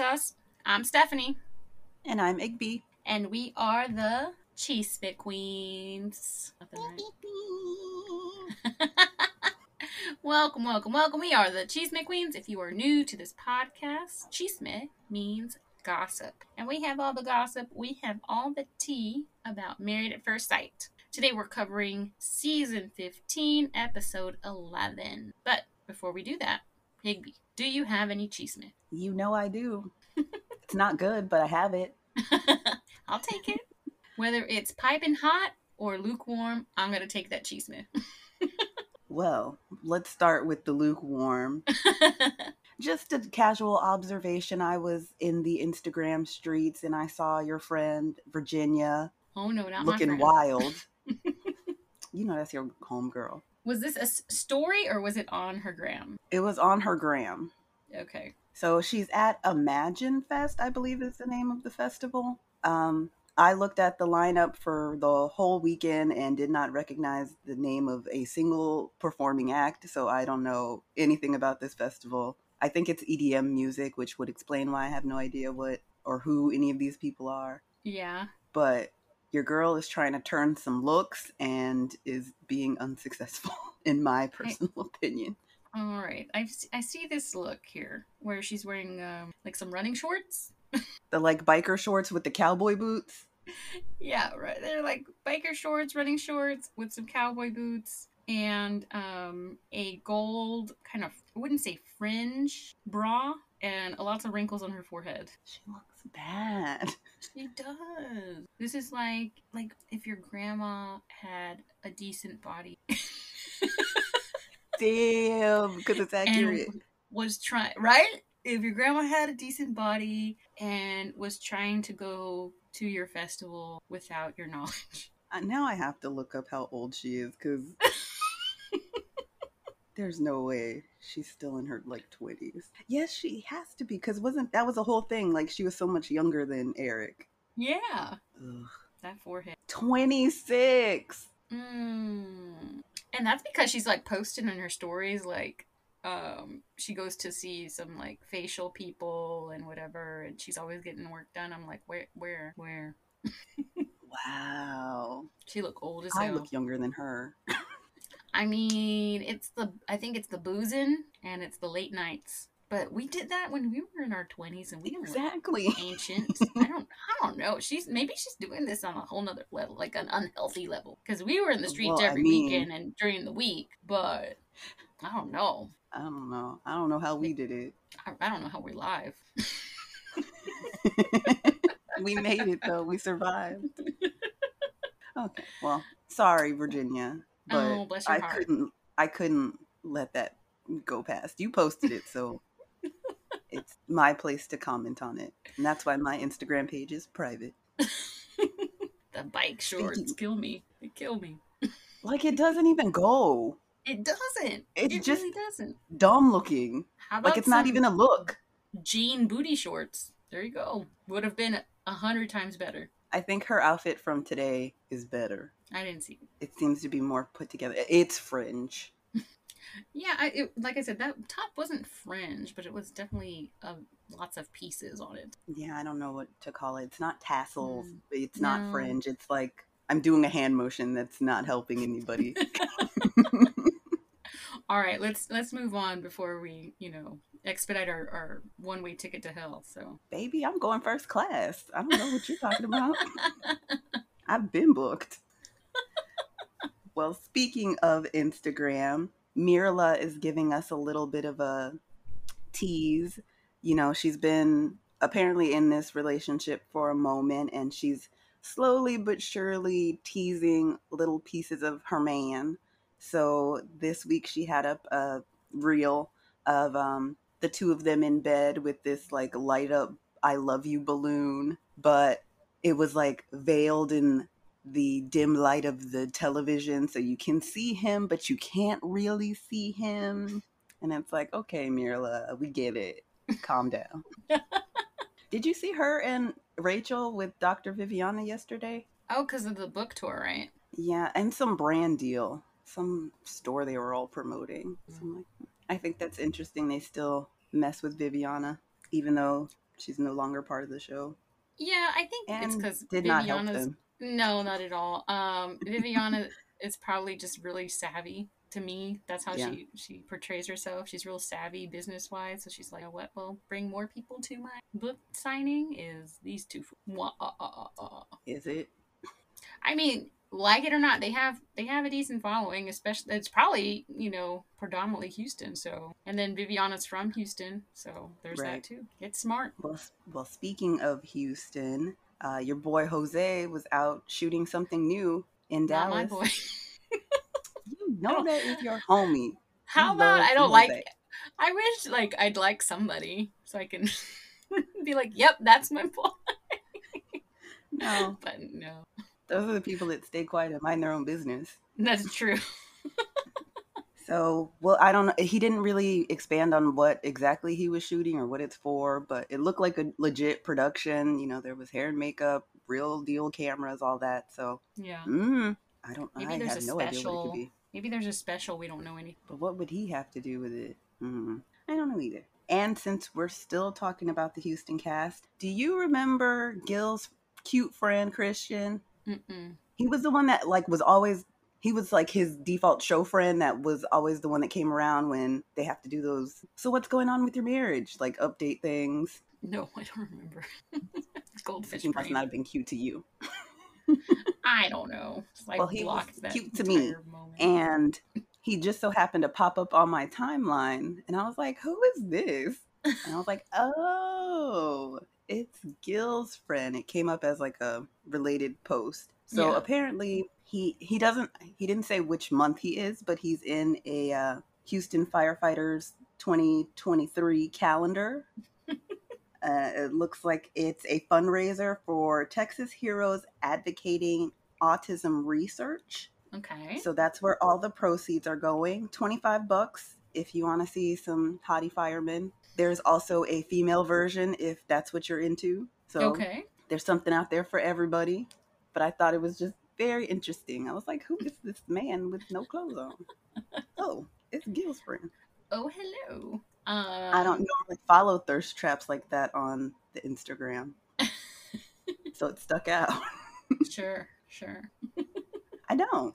I'm Stephanie, And I'm Igby. and we are the Cheese Spit Queens. Welcome, welcome, welcome. We are the Chisme Queens. If you are new to this podcast, Chisme means gossip. And we have all the gossip, we have all the tea about Married at First Sight. Today we're covering season 15, episode 11. But before we do that, Igby, do you have any chisme? You know I do. it's not good, but I have it. I'll take it. Whether it's piping hot or lukewarm, I'm gonna take that chisme. Well, let's start with the lukewarm. Just a casual observation. I was in the Instagram streets and I saw your friend Virginia oh no, not looking wild. you know that's your homegirl. Was this a story or was it on her gram? It was on her gram. Okay. So she's at Imagine Fest, I believe is the name of the festival. Um, I looked at the lineup for the whole weekend and did not recognize the name of a single performing act, so I don't know anything about this festival. I think it's EDM music, which would explain why I have no idea what or who any of these people are. Yeah. But your girl is trying to turn some looks and is being unsuccessful, in my personal opinion. All right, I see this look here where she's wearing um, like some running shorts. The like biker shorts with the cowboy boots. Yeah, right. They're like biker shorts, running shorts with some cowboy boots and um a gold kind of I wouldn't say fringe bra and lots of wrinkles on her forehead. She looks bad. She does. This is like like if your grandma had a decent body Damn, because it's accurate. and was trying right? If your grandma had a decent body and was trying to go to your festival without your knowledge. Uh, now I have to look up how old she is because there's no way she's still in her like twenties. Yes, she has to be because wasn't that was a whole thing? Like she was so much younger than Eric. Yeah, Ugh. that forehead. Twenty six. Mm. And that's because she's like posting in her stories like um she goes to see some like facial people and whatever and she's always getting work done. I'm like where where where? Wow, She look old as I hell. look younger than her. I mean, it's the I think it's the boozing and it's the late nights. But we did that when we were in our 20s and we were Exactly. ancient. I don't I don't know. She's maybe she's doing this on a whole nother level, like an unhealthy level. Because we were in the streets Well, I every mean- weekend and during the week, but I don't know. I don't know. I don't know how we did it. I, I don't know how we're live. we made it though. We survived. Okay. Well, sorry, Virginia, but Oh, bless your I heart. couldn't. I couldn't let that go past. You posted it, so it's my place to comment on it, and that's why my Instagram page is private. The bike shorts Speaking- kill me. They kill me. Like it doesn't even go. It doesn't. It's it just- really doesn't. Dumb looking. How about Like it's not even a look. jean booty shorts? There you go. Would have been a hundred times better. I think her outfit from today is better. I didn't see. It. Seems to be more put together. It's fringe. Yeah, I, it, like I said, that top wasn't fringe, but it was definitely uh, lots of pieces on it. Yeah, I don't know what to call it. It's not tassels. Mm. It's not No. fringe. It's like I'm doing a hand motion that's not helping anybody. All right, let's let's move on before we, you know, expedite our, our one way ticket to hell. So Baby, I'm going first class. I don't know what you're talking about. I've been booked. Well, speaking of Instagram, Myrla is giving us a little bit of a tease. You know, she's been apparently in this relationship for a moment and she's slowly but surely teasing little pieces of her man. So this week she had up a reel of um, the two of them in bed with this like light up I love you balloon, but it was like veiled in the dim light of the television so you can see him but you can't really see him. And it's like, okay, Myrla, we get it. Calm down. Did you see her and Rachel with Dr. Viviana yesterday? oh, because of the book tour, right? Yeah, and some brand deal, some store they were all promoting. So I'm like, I think that's interesting. They still mess with Viviana, even though she's no longer part of the show. Yeah, I think it's And because did not help them. No, not at all. Um, Viviana is probably just really savvy. To me, that's how Yeah. she she portrays herself. She's real savvy business wise. So she's like, "Oh, what? Well, bring more people to my book signing. Is these two? uh, uh, uh. Is it? I mean, like it or not, they have they have a decent following. Especially, it's probably you know predominantly Houston. So, and then Viviana's from Houston, so there's Right. that too. It's smart. Well, well. Speaking of Houston, uh, your boy Jose was out shooting something new in Not my Dallas. boy. You know that is your homie. How You about I don't like? I wish like I'd like somebody so I can be like, "Yep, that's my boy." No, But no, those are the people that stay quiet and mind their own business. that's true. So, well, I don't know. He didn't really expand on what exactly he was shooting or what it's for, but it looked like a legit production. You know, there was hair and makeup, real deal cameras, all that. So, Yeah, mm, I don't. Maybe I there's a no idea what it special- maybe there's a special we don't know any. But what would he have to do with it? Mm, I don't know either. And since we're still talking about the Houston cast, do you remember Gil's cute friend Christian? Mm-mm. He was the one that like was always he was like his default show friend that was always the one that came around when they have to do those so what's going on with your marriage like update things No, I don't remember. Goldfish think must not have been cute to you I don't know. It's like Well, he was cute to me, moment. and he just so happened to pop up on my timeline and i was like who is this and i was like oh it's gil's friend it came up as like a related post so Yeah. apparently he he doesn't he didn't say which month he is but he's in a uh, houston firefighters 2023 calendar uh, it looks like it's a fundraiser for texas heroes advocating autism research okay. so that's where all the proceeds are going. 25 bucks if you want to see some hottie firemen. There's also a female version if that's what you're into. So okay. there's something out there for everybody. But I thought it was just very interesting. I was like, who is this man with no clothes on? oh, it's Gil's friend. Oh, hello. Um, I don't normally follow thirst traps like that on the Instagram. so it stuck out. Sure, sure. I don't.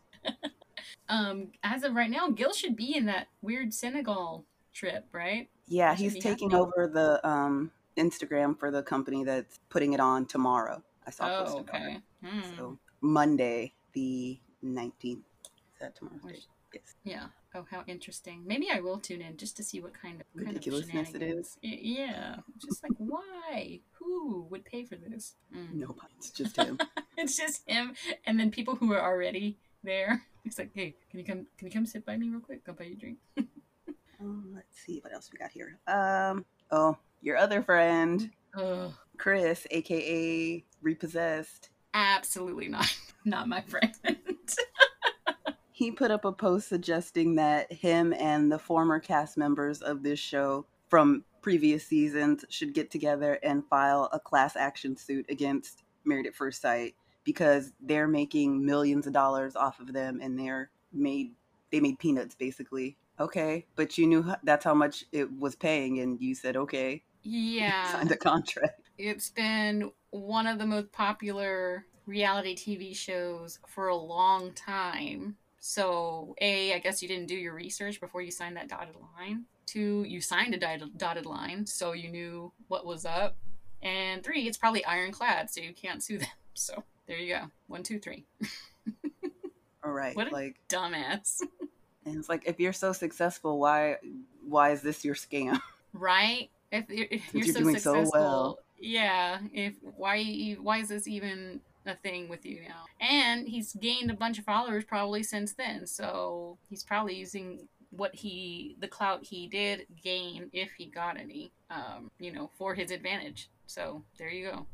Um, as of right now, Gil should be in that weird Senegal trip, right? Yeah, he's taking happening. over the um, Instagram for the company that's putting it on tomorrow. I saw Oh, okay. Hmm. So Monday, the nineteenth. Is that tomorrow's date? Yes. Yeah. Oh, how interesting. Maybe I will tune in just to see what kind of kind of Ridiculousness it. Y- Yeah. Just like why? Who would pay for this? Mm. Nobody. It's just him. It's just him, and then people who are already there. He's like, "Hey, can you come? Can you come sit by me real quick? I'll buy you a drink." um, let's see what else we got here. Um. Oh, your other friend, Ugh. Chris, aka Repossessed. Absolutely not. Not my friend. He put up a post suggesting that him and the former cast members of this show from previous seasons should get together and file a class action suit against Married at First Sight because they're making millions of dollars off of them and they're made they made peanuts basically. Okay, but you knew that's how much it was paying and you said okay, yeah. signed a contract. It's been one of the most popular reality TV shows for a long time. So, A, I guess you didn't do your research before you signed that dotted line. Two, you signed a dotted dotted line, so you knew what was up. And three, it's probably ironclad, so you can't sue them. So, there you go. One, two, three. All right, What a- like Dumbass. and it's like if you're so successful, why why is this your scam? right? If you're, if you're you're so doing so successful, well. Yeah. If why why is this even a thing with you now? And he's gained a bunch of followers probably since then, so he's probably using what he the clout he did gain if he got any, um, you know, for his advantage. So there you go.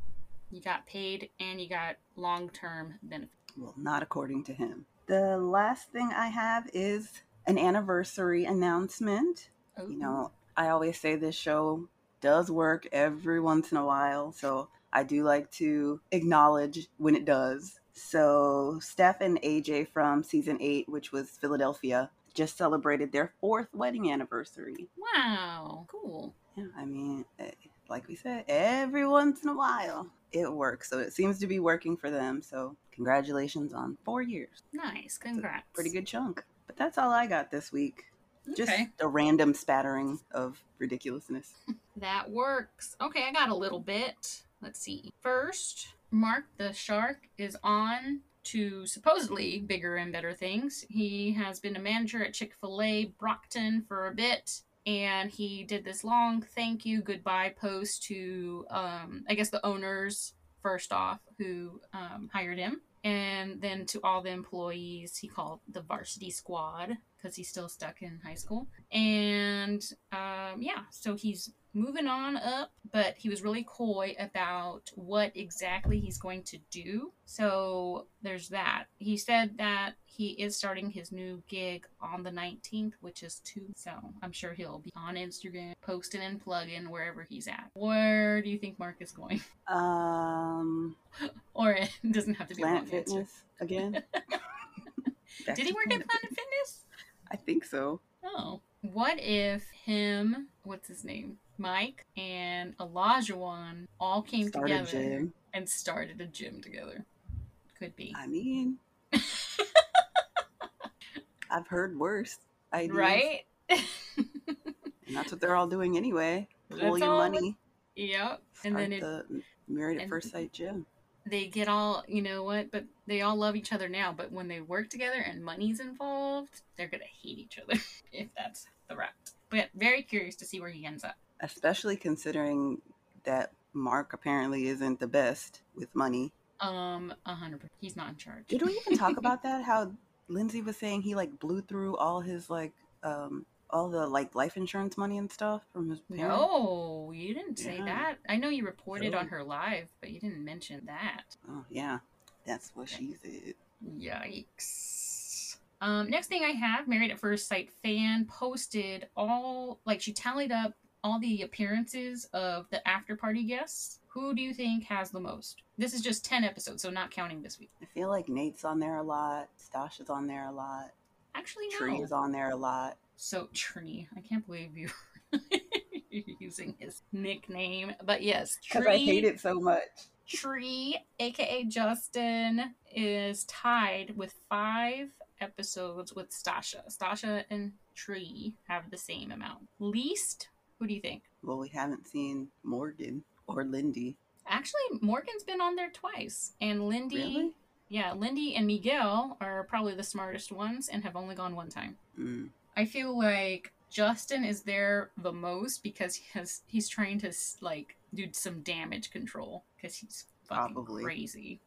You got paid and you got long term benefit. Well, not according to him. The last thing I have is an anniversary announcement. Oh, You know, I always say this show does work every once in a while, so I do like to acknowledge when it does. So, Steph and AJ from season eight, which was Philadelphia, just celebrated their fourth wedding anniversary. wow, cool. Yeah, I mean, eh, like we said, every once in a while it works. So it seems to be working for them. So congratulations on four years. Nice. Congrats. Pretty good chunk. But that's all I got this week. Okay. Just a random spattering of ridiculousness. That works. Okay, I got a little bit. Let's see. First, Mark the Shark is on to supposedly bigger and better things. He has been a manager at Chick fil A Brockton for a bit. And he did this long thank you goodbye post to, um, I guess, the owners first off who um, hired him. And then to all the employees, he called the varsity squad because he's still stuck in high school. And um, yeah, so he's moving on up, but he was really coy about what exactly he's going to do. So there's that. He said that he is starting his new gig on the 19th, which is two. So I'm sure he'll be on Instagram, posting and plugging wherever he's at. Where do you think Mark is going? Um, Or it doesn't have to be a Plant answer. Fitness again. Did he work at Planet Planet Fitness? I think so. Oh. What if him, what's his name? Mike and Olajuwon all came Start a together gym. and started a gym together. Could be. I mean, I've heard worse ideas. Right? And that's what they're all doing anyway. Pull That's your money. yep. And then it, the Married at First Sight gym. they get all, you know what? But they all love each other now. But when they work together and money's involved, they're going to hate each other if that's the route. But very curious to see where he ends up. Especially considering that Mark apparently isn't the best with money. Um, a 100%. He's not in charge. Did we even talk about that? How Lindsey was saying he like blew through all his like um all the like life insurance money and stuff from his parents. No, you didn't say Yeah. that. I know you reported on her live, but you didn't mention that. Oh yeah, that's what she said. Yikes. Um, next thing I have, Married at First Sight fan posted all like she tallied up all the appearances of the after party guests. Who do you think has the most? This is just ten episodes, so not counting this week. I feel like Nate's on there a lot. Stash is on there a lot. Actually, no. Tree is on there a lot. So Tree, I can't believe you you're using his nickname, but yes, Tree. Because I hate it so much. Tree, aka Justin, is tied with five episodes with Stacia. Stacia and Tree have the same amount. Least, who do you think? Well, we haven't seen Morgan or Lindy. Actually, Morgan's been on there twice, and Lindy, Really? yeah, Lindy and Miguel are probably the smartest ones and have only gone one time. Mm. I feel like Justin is there the most because he has he's trying to like do some damage control because he's fucking Probably. crazy.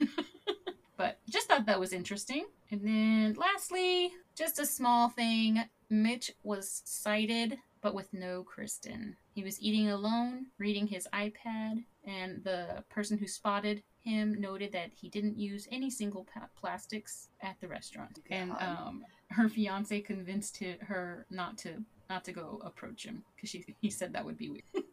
but just thought that was interesting. And then lastly, just a small thing. Mitch was sighted but with no Kristen. He was eating alone, reading his iPad, and the person who spotted him noted that he didn't use any single pa- plastics at the restaurant. And um, her fiance convinced her not to not to go approach him because she he said that would be weird.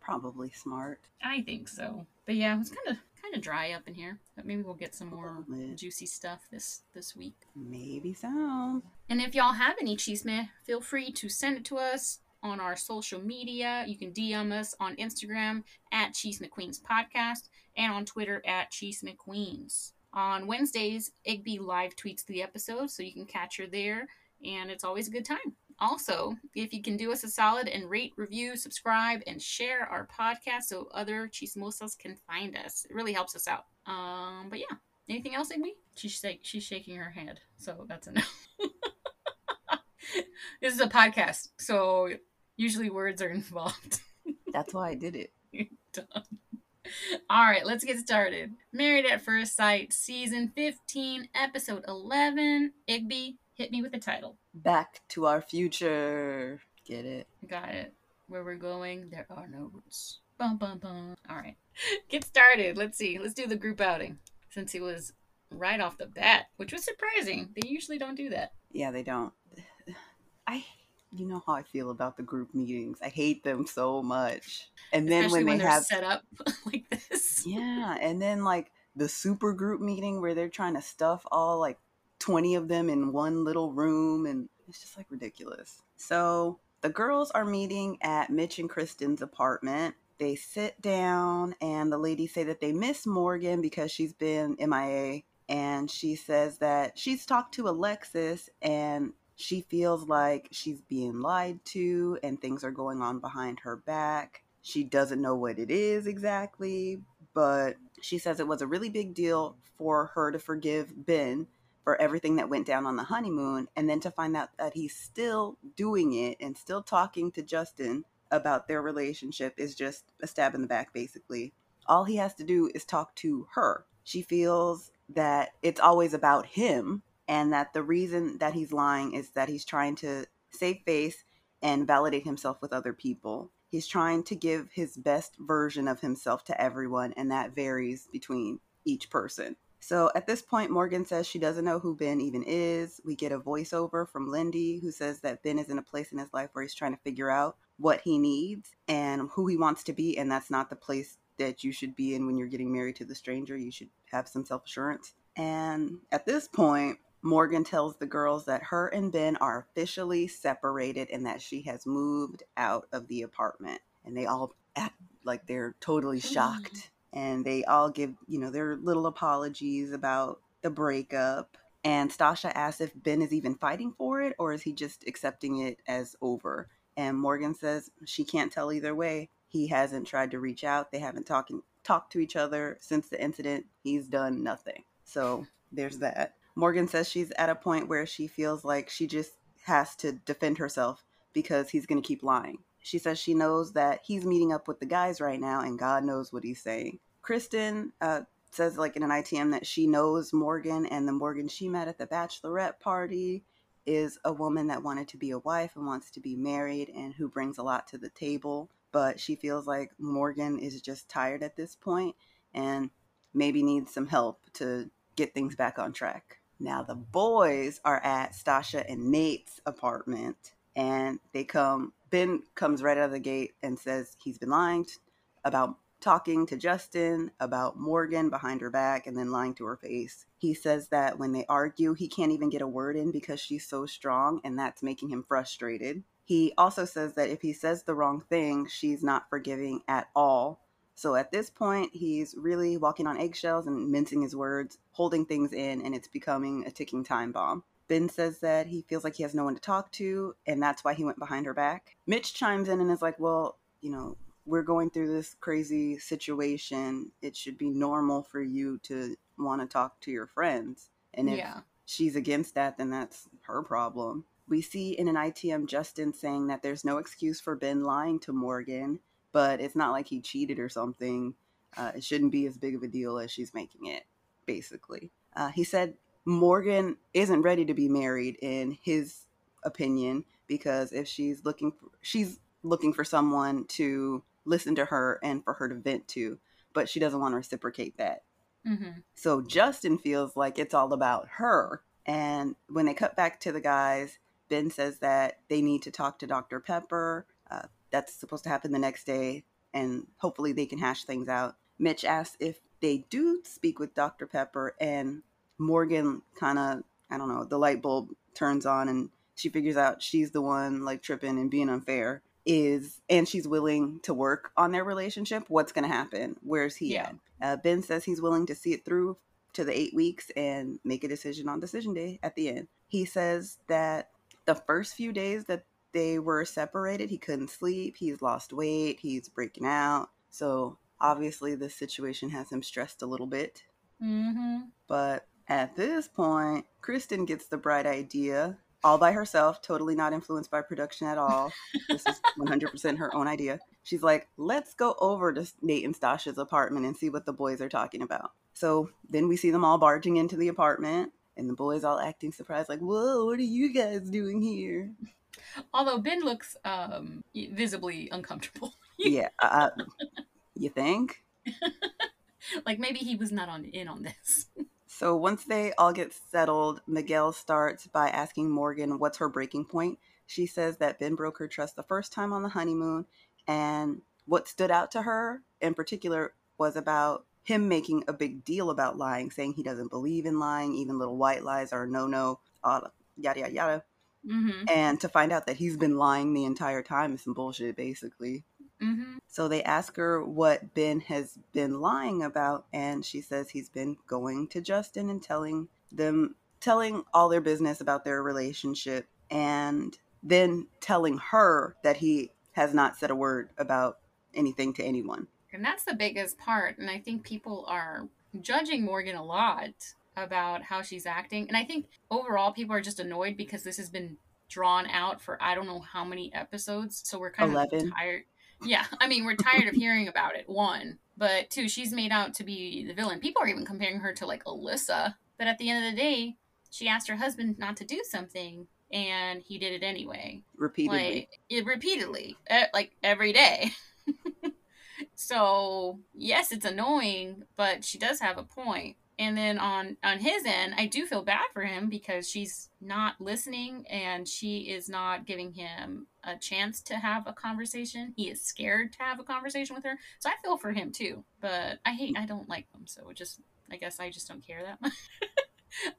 Probably smart. I think so. But yeah, it was kind of kind of dry up in here. But maybe we'll get some more juicy stuff this this week. Maybe so. And if y'all have any chisme, feel free to send it to us on our social media. You can DM us on Instagram at Chisme Queens Podcast and on Twitter at Chisme Queens. On Wednesdays, Igby live tweets the episode, so you can catch her there, and it's always a good time. Also, if you can do us a solid and rate, review, subscribe, and share our podcast so other chismosas can find us, it really helps us out. Um, but yeah, anything else, Igby? She's shak- she's shaking her head, so that's a no. this is a podcast, so usually words are involved. That's why I did it. Done. All right, let's get started. Married at First Sight, Season 15, Episode 11. Igby, hit me with the title. Back to our future. Get it? Got it. Where we're going, there are no roots. Bum, bum, bum. All right, get started. Let's see. Let's do the group outing since it was right off the bat, which was surprising. They usually don't do that. Yeah, they don't. I, you know how I feel about the group meetings. I hate them so much. And then Especially when they have, set up like this. yeah, and then like the super group meeting where they're trying to stuff all like 20 of them in one little room and it's just like ridiculous. So the girls are meeting at Mitch and Kristen's apartment. they sit down, and the ladies say that they miss Morgan because she's been MIA. And she says that she's talked to Alexis and she feels like she's being lied to and things are going on behind her back. She doesn't know what it is exactly, but she says it was a really big deal for her to forgive Binh for everything that went down on the honeymoon and then to find out that he's still doing it and still talking to Justin about their relationship is just a stab in the back basically. All he has to do is talk to her. She feels that it's always about him and that the reason that he's lying is that he's trying to save face and validate himself with other people. He's trying to give his best version of himself to everyone, and that varies between each person. So at this point, Morgan says she doesn't know who Binh even is. We get a voiceover from Lindy who says that Binh is in a place in his life where he's trying to figure out what he needs and who he wants to be, and that's not the place that you should be in when you're getting married to the stranger. You should have some self assurance. And at this point, Morgan tells the girls that her and Binh are officially separated and that she has moved out of the apartment. And they all act like they're totally mm. shocked. And they all give, you know, their little apologies about the breakup. And Stacia asks if Binh is even fighting for it or is he just accepting it as over? And Morgan says she can't tell either way. He hasn't tried to reach out. They haven't talking talked to each other since the incident. He's done nothing. So there's that. Morgan says she's at a point where she feels like she just has to defend herself because he's going to keep lying. She says she knows that he's meeting up with the guys right now and God knows what he's saying. Kristen uh, says, like in an ITM, that she knows Morgan and the Morgan she met at the bachelorette party is a woman that wanted to be a wife and wants to be married and who brings a lot to the table. But she feels like Morgan is just tired at this point and maybe needs some help to get things back on track. Now the boys are at Stacia and Nate's apartment and they come Binh comes right out of the gate and says he's been lying about talking to Justin about Morgan behind her back and then lying to her face. He says that when they argue, he can't even get a word in because she's so strong and that's making him frustrated. He also says that if he says the wrong thing, she's not forgiving at all so at this point, he's really walking on eggshells and mincing his words, holding things in, and it's becoming a ticking time bomb. Binh says that he feels like he has no one to talk to, and that's why he went behind her back. Mitch chimes in and is like, Well, you know, we're going through this crazy situation. It should be normal for you to want to talk to your friends. And if yeah. she's against that, then that's her problem. We see in an ITM Justin saying that there's no excuse for Binh lying to Morgan but it's not like he cheated or something. Uh, it shouldn't be as big of a deal as she's making it, basically. Uh, he said Morgan isn't ready to be married, in his opinion, because if she's looking, for, she's looking for someone to listen to her and for her to vent to, but she doesn't want to reciprocate that. Mm-hmm. So Justin feels like it's all about her. And when they cut back to the guys, Binh says that they need to talk to Dr. Pepper. Uh, that's supposed to happen the next day, and hopefully they can hash things out. Mitch asks if they do speak with Dr. Pepper, and Morgan kind of, I don't know, the light bulb turns on, and she figures out she's the one like tripping and being unfair. Is and she's willing to work on their relationship. What's going to happen? Where's he yeah. at? Uh, Binh says he's willing to see it through to the eight weeks and make a decision on decision day at the end. He says that the first few days that they were separated. He couldn't sleep. He's lost weight. He's breaking out. So obviously, this situation has him stressed a little bit. Mm-hmm. But at this point, Kristen gets the bright idea all by herself, totally not influenced by production at all. this is 100% her own idea. She's like, let's go over to Nate and Stacia's apartment and see what the boys are talking about. So then we see them all barging into the apartment, and the boys all acting surprised, like, whoa, what are you guys doing here? Although Binh looks um, visibly uncomfortable. yeah, uh, you think? like maybe he was not on in on this. So once they all get settled, Miguel starts by asking Morgan what's her breaking point. She says that Binh broke her trust the first time on the honeymoon, and what stood out to her in particular was about him making a big deal about lying, saying he doesn't believe in lying, even little white lies are no no, yada yada yada. Mm-hmm. And to find out that he's been lying the entire time is some bullshit, basically. Mm-hmm. So they ask her what Binh has been lying about, and she says he's been going to Justin and telling them, telling all their business about their relationship, and then telling her that he has not said a word about anything to anyone. And that's the biggest part. And I think people are judging Morgan a lot about how she's acting. And I think overall people are just annoyed because this has been drawn out for I don't know how many episodes. So we're kind 11. of tired. Yeah, I mean, we're tired of hearing about it. One, but two, she's made out to be the villain. People are even comparing her to like Alyssa. But at the end of the day, she asked her husband not to do something and he did it anyway. Repeatedly. Like, it, repeatedly. like every day. so, yes, it's annoying, but she does have a point and then on on his end i do feel bad for him because she's not listening and she is not giving him a chance to have a conversation. He is scared to have a conversation with her. So i feel for him too but i hate i don't like them so just i guess i just don't care that much.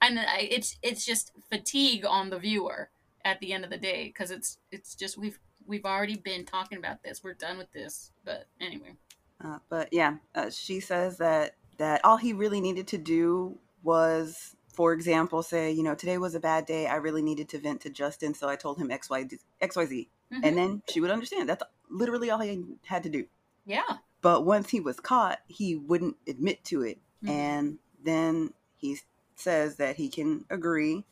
And I, it's it's just fatigue on the viewer at the end of the day because it's it's just we've we've already been talking about this. We're done with this but anyway. Uh, but yeah uh, she says that that all he really needed to do was for example say you know today was a bad day. I really needed to vent to justin so i told him xy xyz mm-hmm. and then she would understand. That's literally all he had to do. Yeah. But once he was caught he wouldn't admit to it. Mm-hmm. and then he says that he can agree.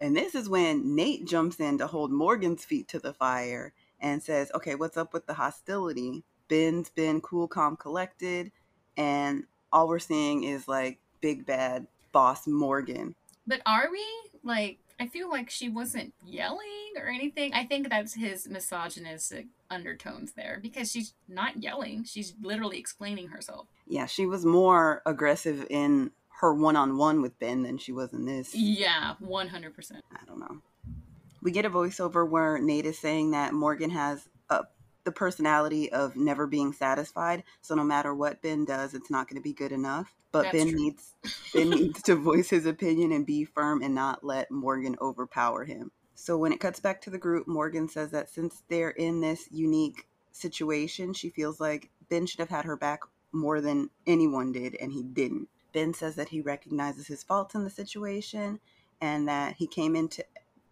And this is when nate jumps in to hold morgan's feet to the fire and says okay what's up with the hostility? Binh's been cool calm collected. And all we're seeing is like big bad boss Morgan. But are we like? I feel like she wasn't yelling or anything. I think that's his misogynistic undertones there because she's not yelling. She's literally explaining herself. Yeah, she was more aggressive in her one on one with Binh than she was in this. Yeah, 100%. I don't know. We get a voiceover where Nate is saying that Morgan has a the personality of never being satisfied. So no matter what Binh does, it's not going to be good enough. But That's Binh true. needs Binh needs to voice his opinion and be firm and not let Morgan overpower him. So when it cuts back to the group, Morgan says that since they're in this unique situation, she feels like Binh should have had her back more than anyone did, and he didn't. Binh says that he recognizes his faults in the situation and that he came into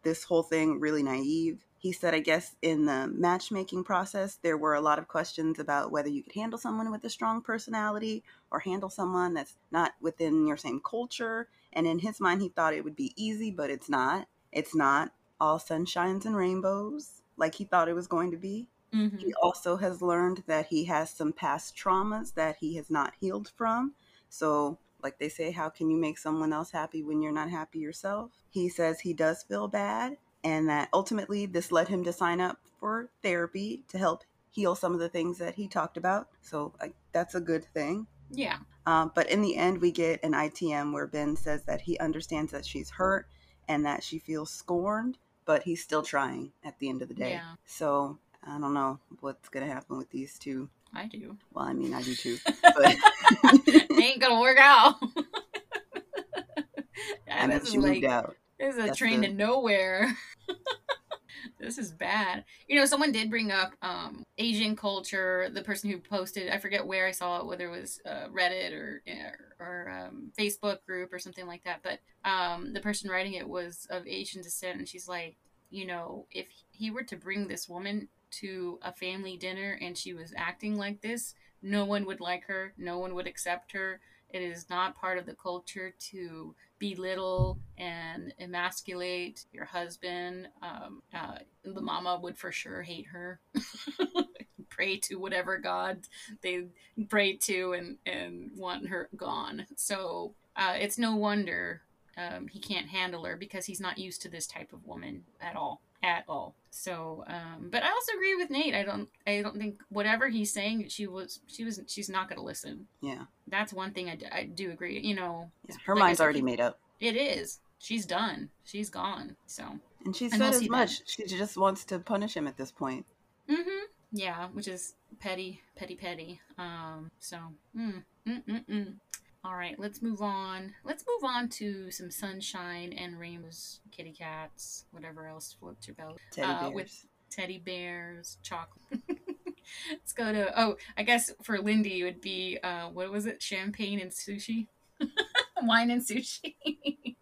this whole thing really naive he said, I guess in the matchmaking process, there were a lot of questions about whether you could handle someone with a strong personality or handle someone that's not within your same culture. And in his mind, he thought it would be easy, but it's not. It's not all sunshines and rainbows like he thought it was going to be. Mm-hmm. He also has learned that he has some past traumas that he has not healed from. So, like they say, how can you make someone else happy when you're not happy yourself? He says he does feel bad and that ultimately this led him to sign up for therapy to help heal some of the things that he talked about. So like, that's a good thing. Yeah. Um, but in the end, we get an ITM where Binh says that he understands that she's hurt and that she feels scorned, but he's still trying at the end of the day. Yeah. So I don't know what's going to happen with these two. I do. Well, I mean, I do too. But it ain't going to work out. and then she like, moved out. Is a That's train the... to nowhere. this is bad. You know, someone did bring up um, Asian culture. The person who posted, I forget where I saw it, whether it was uh, Reddit or or um, Facebook group or something like that. But um, the person writing it was of Asian descent, and she's like, you know, if he were to bring this woman to a family dinner and she was acting like this, no one would like her. No one would accept her. It is not part of the culture to belittle and emasculate your husband. Um, uh, the mama would for sure hate her. pray to whatever god they pray to and, and want her gone. So uh, it's no wonder um, he can't handle her because he's not used to this type of woman at all at all. So, um, but I also agree with Nate. I don't, I don't think whatever he's saying, she was, she was, she's not going to listen. Yeah, that's one thing I, I do agree. You know, yeah, her like mind's already made up. It is. She's done. She's gone. So, and she said as much. That. She just wants to punish him at this point. Mm-hmm. Yeah, which is petty, petty, petty. Um. So, mm, mm, mm, mm. All right, let's move on. Let's move on to some sunshine and rainbows, kitty cats, whatever else floats your boat. Teddy uh, bears. With teddy bears, chocolate. Let's go to oh, I guess for Lindy it would be uh what was it? Champagne and sushi? Wine and sushi.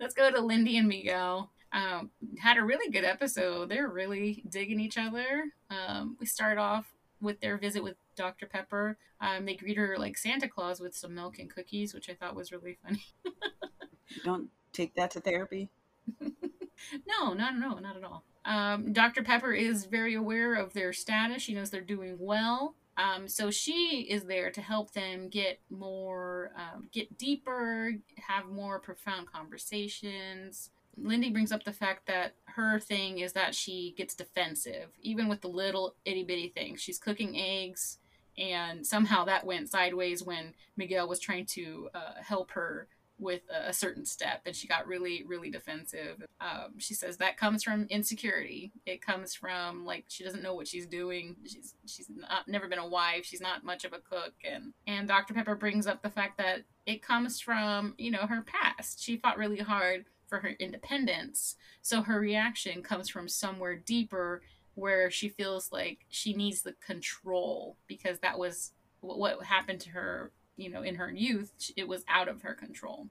Let's go to Lindy and Miguel. Um, had a really good episode. They're really digging each other. Um, we start off with their visit with Dr. Pepper. Um, they greet her like Santa Claus with some milk and cookies, which I thought was really funny. you don't take that to therapy? no, not no, not at all. Um, Dr. Pepper is very aware of their status. She knows they're doing well. Um, so she is there to help them get more, um, get deeper, have more profound conversations. Lindy brings up the fact that her thing is that she gets defensive, even with the little itty bitty things. She's cooking eggs, and somehow that went sideways when Miguel was trying to uh, help her with a, certain step and she got really really defensive. Um, she says that comes from insecurity. It comes from like she doesn't know what she's doing. She's she's not never been a wife. She's not much of a cook. And and dr pepper brings up the fact that it comes from you know her past. She fought really hard for her independence. So her reaction comes from somewhere deeper where she feels like she needs the control because that was what happened to her you know, in her youth, it was out of her control.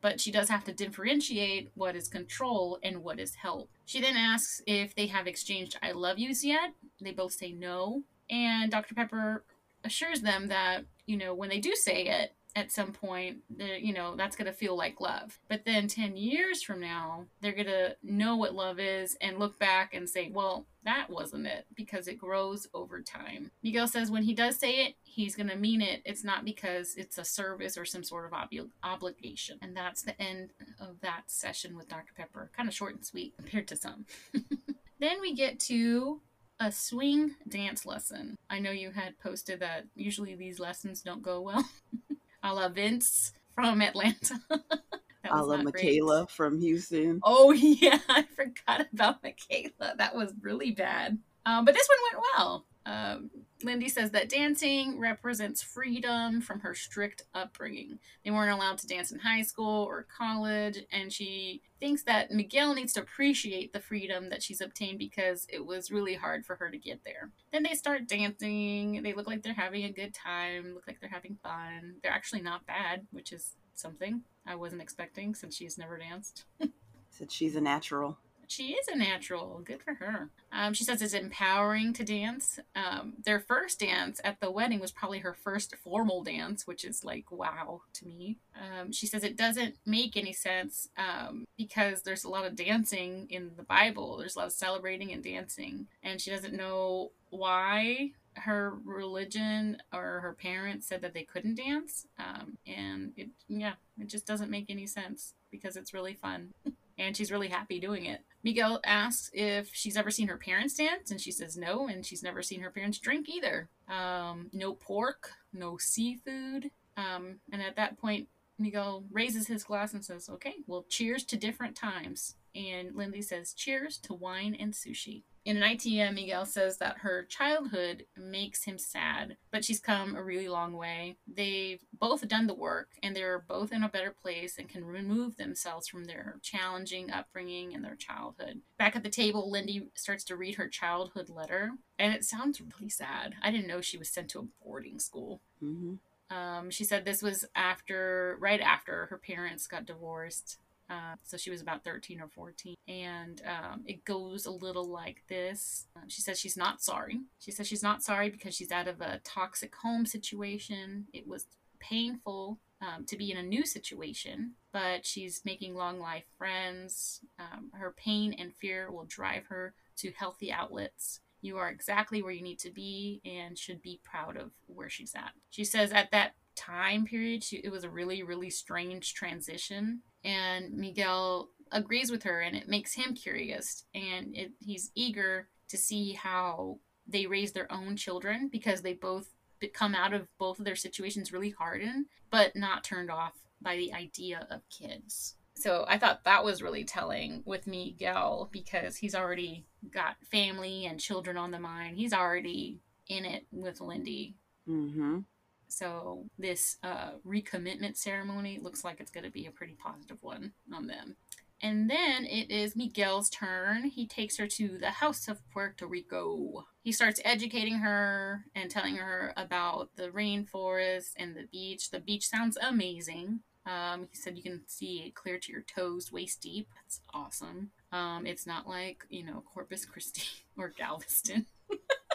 But she does have to differentiate what is control and what is help. She then asks if they have exchanged I love yous yet. They both say no. And Dr. Pepper assures them that, you know, when they do say it, at some point, you know, that's going to feel like love. But then 10 years from now, they're going to know what love is and look back and say, well, that wasn't it because it grows over time. Miguel says when he does say it, he's going to mean it. It's not because it's a service or some sort of ob- obligation. And that's the end of that session with Dr. Pepper. Kind of short and sweet compared to some. then we get to a swing dance lesson. I know you had posted that usually these lessons don't go well. a la Vince from Atlanta. a la Michaela great. from Houston. Oh yeah, I forgot about Michaela. That was really bad. Um, but this one went well. Um, Lindy says that dancing represents freedom from her strict upbringing. They weren't allowed to dance in high school or college, and she thinks that Miguel needs to appreciate the freedom that she's obtained because it was really hard for her to get there. Then they start dancing. They look like they're having a good time, look like they're having fun. They're actually not bad, which is something I wasn't expecting since she's never danced. Said she's a natural she is a natural. Good for her. Um, she says it's empowering to dance. Um, their first dance at the wedding was probably her first formal dance, which is like wow to me. Um, she says it doesn't make any sense um, because there's a lot of dancing in the Bible. There's a lot of celebrating and dancing, and she doesn't know why her religion or her parents said that they couldn't dance. Um, and it, yeah, it just doesn't make any sense because it's really fun. and she's really happy doing it. Miguel asks if she's ever seen her parents dance, and she says no, and she's never seen her parents drink either. Um, no pork, no seafood. Um, and at that point, Miguel raises his glass and says, Okay, well, cheers to different times. And Lindy says, Cheers to wine and sushi. In an ITM, Miguel says that her childhood makes him sad, but she's come a really long way. They've both done the work and they're both in a better place and can remove themselves from their challenging upbringing and their childhood. Back at the table, Lindy starts to read her childhood letter, and it sounds really sad. I didn't know she was sent to a boarding school. Mm-hmm. Um, she said this was after, right after her parents got divorced. Uh, so she was about 13 or 14. And um, it goes a little like this. Uh, she says she's not sorry. She says she's not sorry because she's out of a toxic home situation. It was painful um, to be in a new situation, but she's making long life friends. Um, her pain and fear will drive her to healthy outlets. You are exactly where you need to be and should be proud of where she's at. She says at that time period, she, it was a really, really strange transition and Miguel agrees with her and it makes him curious and it, he's eager to see how they raise their own children because they both come out of both of their situations really hardened but not turned off by the idea of kids. So i thought that was really telling with miguel because he's already got family and children on the mind. He's already in it with lindy. Mm-hmm. So this uh, recommitment ceremony looks like it's going to be a pretty positive one on them. And then it is Miguel's turn. He takes her to the house of Puerto Rico. He starts educating her and telling her about the rainforest and the beach. The beach sounds amazing. Um, he said you can see it clear to your toes, waist deep. That's awesome. Um, it's not like, you know, Corpus Christi or Galveston.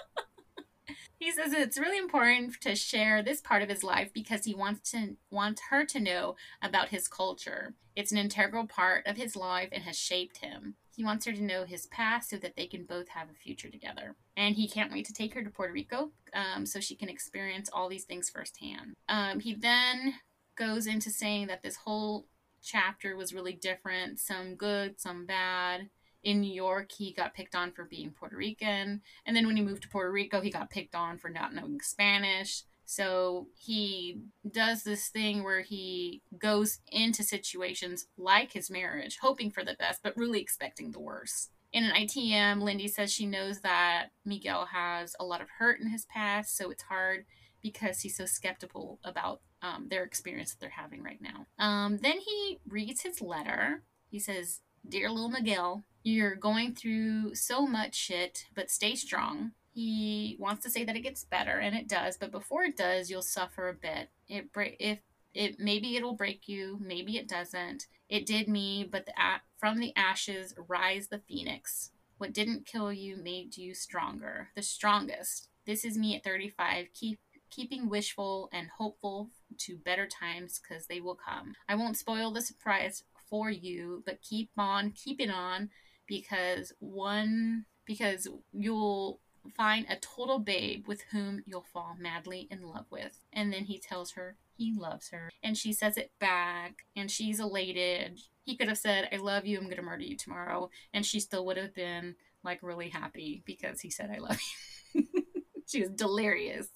he says it's really important to share this part of his life because he wants to wants her to know about his culture. It's an integral part of his life and has shaped him. He wants her to know his past so that they can both have a future together. And he can't wait to take her to Puerto Rico um, so she can experience all these things firsthand. Um, he then goes into saying that this whole chapter was really different some good, some bad. In New York, he got picked on for being Puerto Rican. And then when he moved to Puerto Rico, he got picked on for not knowing Spanish. So he does this thing where he goes into situations like his marriage, hoping for the best, but really expecting the worst. In an ITM, Lindsey says she knows that Miguel has a lot of hurt in his past, so it's hard because he's so skeptical about um, their experience that they're having right now. Um, then he reads his letter. He says, Dear little Miguel, you're going through so much shit, but stay strong. He wants to say that it gets better, and it does, but before it does, you'll suffer a bit. It break if it maybe it'll break you, maybe it doesn't. It did me, but the from the ashes rise the phoenix. What didn't kill you made you stronger, the strongest. This is me at 35. Keep keeping wishful and hopeful to better times because they will come. I won't spoil the surprise for you, but keep on keeping on because one because you'll find a total babe with whom you'll fall madly in love with. And then he tells her he loves her. And she says it back, and she's elated. He could have said, I love you, I'm to murder you tomorrow. And she still would have been like really happy because he said, I love you. she was delirious.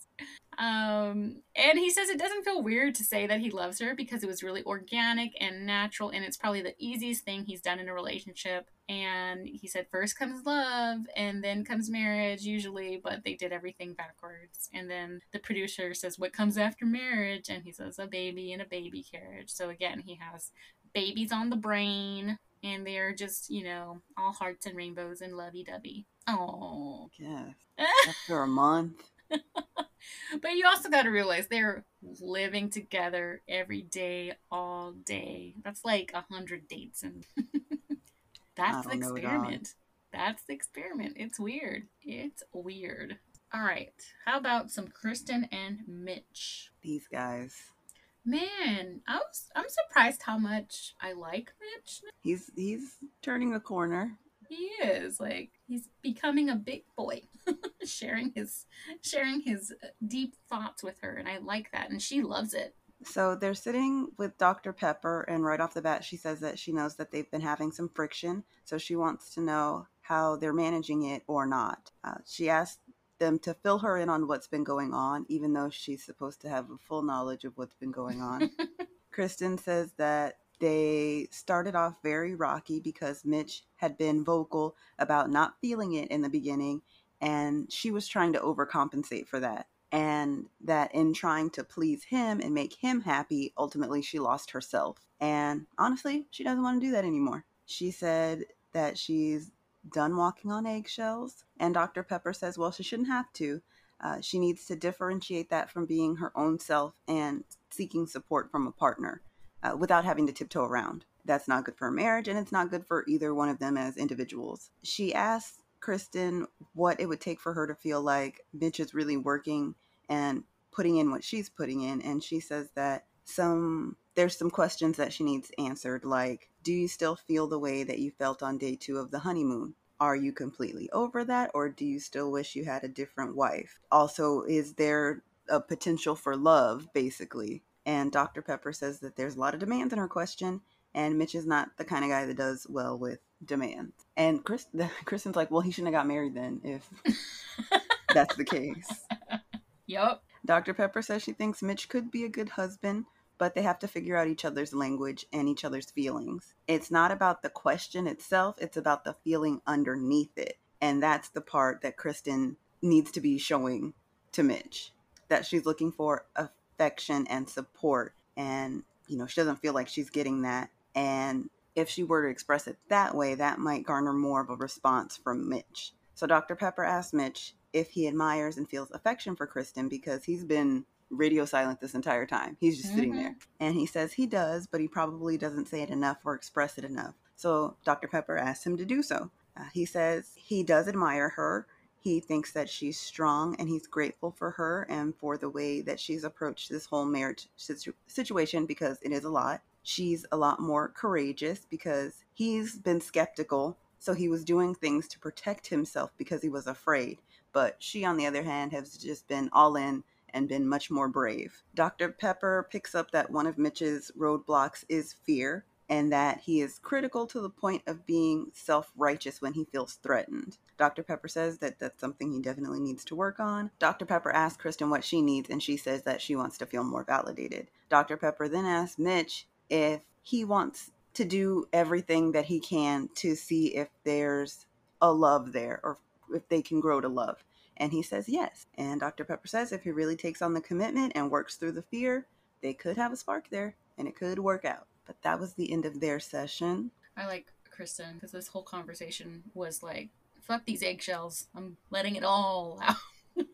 Um, and he says it doesn't feel weird to say that he loves her because it was really organic and natural, and it's probably the easiest thing he's done in a relationship. And he said, first comes love, and then comes marriage, usually, but they did everything backwards. And then the producer says, What comes after marriage? And he says, A baby and a baby carriage. So again, he has babies on the brain, and they're just, you know, all hearts and rainbows and lovey dovey. Oh. Yes. After a month. but you also got to realize they're living together every day, all day. That's like a hundred dates, and that's the experiment. That's the experiment. It's weird. It's weird. All right. How about some Kristen and Mitch? These guys. Man, I was I'm surprised how much I like Mitch. He's he's turning a corner. He is like he's becoming a big boy, sharing his sharing his deep thoughts with her, and I like that, and she loves it. So they're sitting with Dr. Pepper, and right off the bat, she says that she knows that they've been having some friction, so she wants to know how they're managing it or not. Uh, she asks them to fill her in on what's been going on, even though she's supposed to have a full knowledge of what's been going on. Kristen says that they started off very rocky because Mitch had been vocal about not feeling it in the beginning, and she was trying to overcompensate for that. And that in trying to please him and make him happy, ultimately she lost herself. And honestly, she doesn't want to do that anymore. She said that she's done walking on eggshells. And Dr. Pepper says, well, she shouldn't have to. Uh, she needs to differentiate that from being her own self and seeking support from a partner uh, without having to tiptoe around. That's not good for a marriage, and it's not good for either one of them as individuals. She asked Kristen what it would take for her to feel like Mitch is really working and putting in what she's putting in, and she says that some there's some questions that she needs answered, like, do you still feel the way that you felt on day two of the honeymoon? Are you completely over that, or do you still wish you had a different wife? Also, is there a potential for love, basically? And Dr. Pepper says that there's a lot of demands in her question, and Mitch is not the kind of guy that does well with demands. And Chris, Kristen's like, well, he shouldn't have got married then if that's the case. Yep. Dr. Pepper says she thinks Mitch could be a good husband, but they have to figure out each other's language and each other's feelings. It's not about the question itself, it's about the feeling underneath it. And that's the part that Kristen needs to be showing to Mitch that she's looking for a affection and support. And, you know, she doesn't feel like she's getting that. And if she were to express it that way, that might garner more of a response from Mitch. So Dr. Pepper asks Mitch if he admires and feels affection for Kristen because he's been radio silent this entire time. He's just mm-hmm. sitting there. And he says he does, but he probably doesn't say it enough or express it enough. So Dr. Pepper asks him to do so. Uh, he says he does admire her. He thinks that she's strong and he's grateful for her and for the way that she's approached this whole marriage situ- situation because it is a lot. She's a lot more courageous because he's been skeptical. So he was doing things to protect himself because he was afraid. But she, on the other hand, has just been all in and been much more brave. Dr. Pepper picks up that one of Mitch's roadblocks is fear and that he is critical to the point of being self righteous when he feels threatened. Dr. Pepper says that that's something he definitely needs to work on. Dr. Pepper asks Kristen what she needs, and she says that she wants to feel more validated. Dr. Pepper then asks Mitch if he wants to do everything that he can to see if there's a love there or if they can grow to love. And he says yes. And Dr. Pepper says if he really takes on the commitment and works through the fear, they could have a spark there and it could work out. But that was the end of their session. I like Kristen because this whole conversation was like, fuck these eggshells. I'm letting it all out.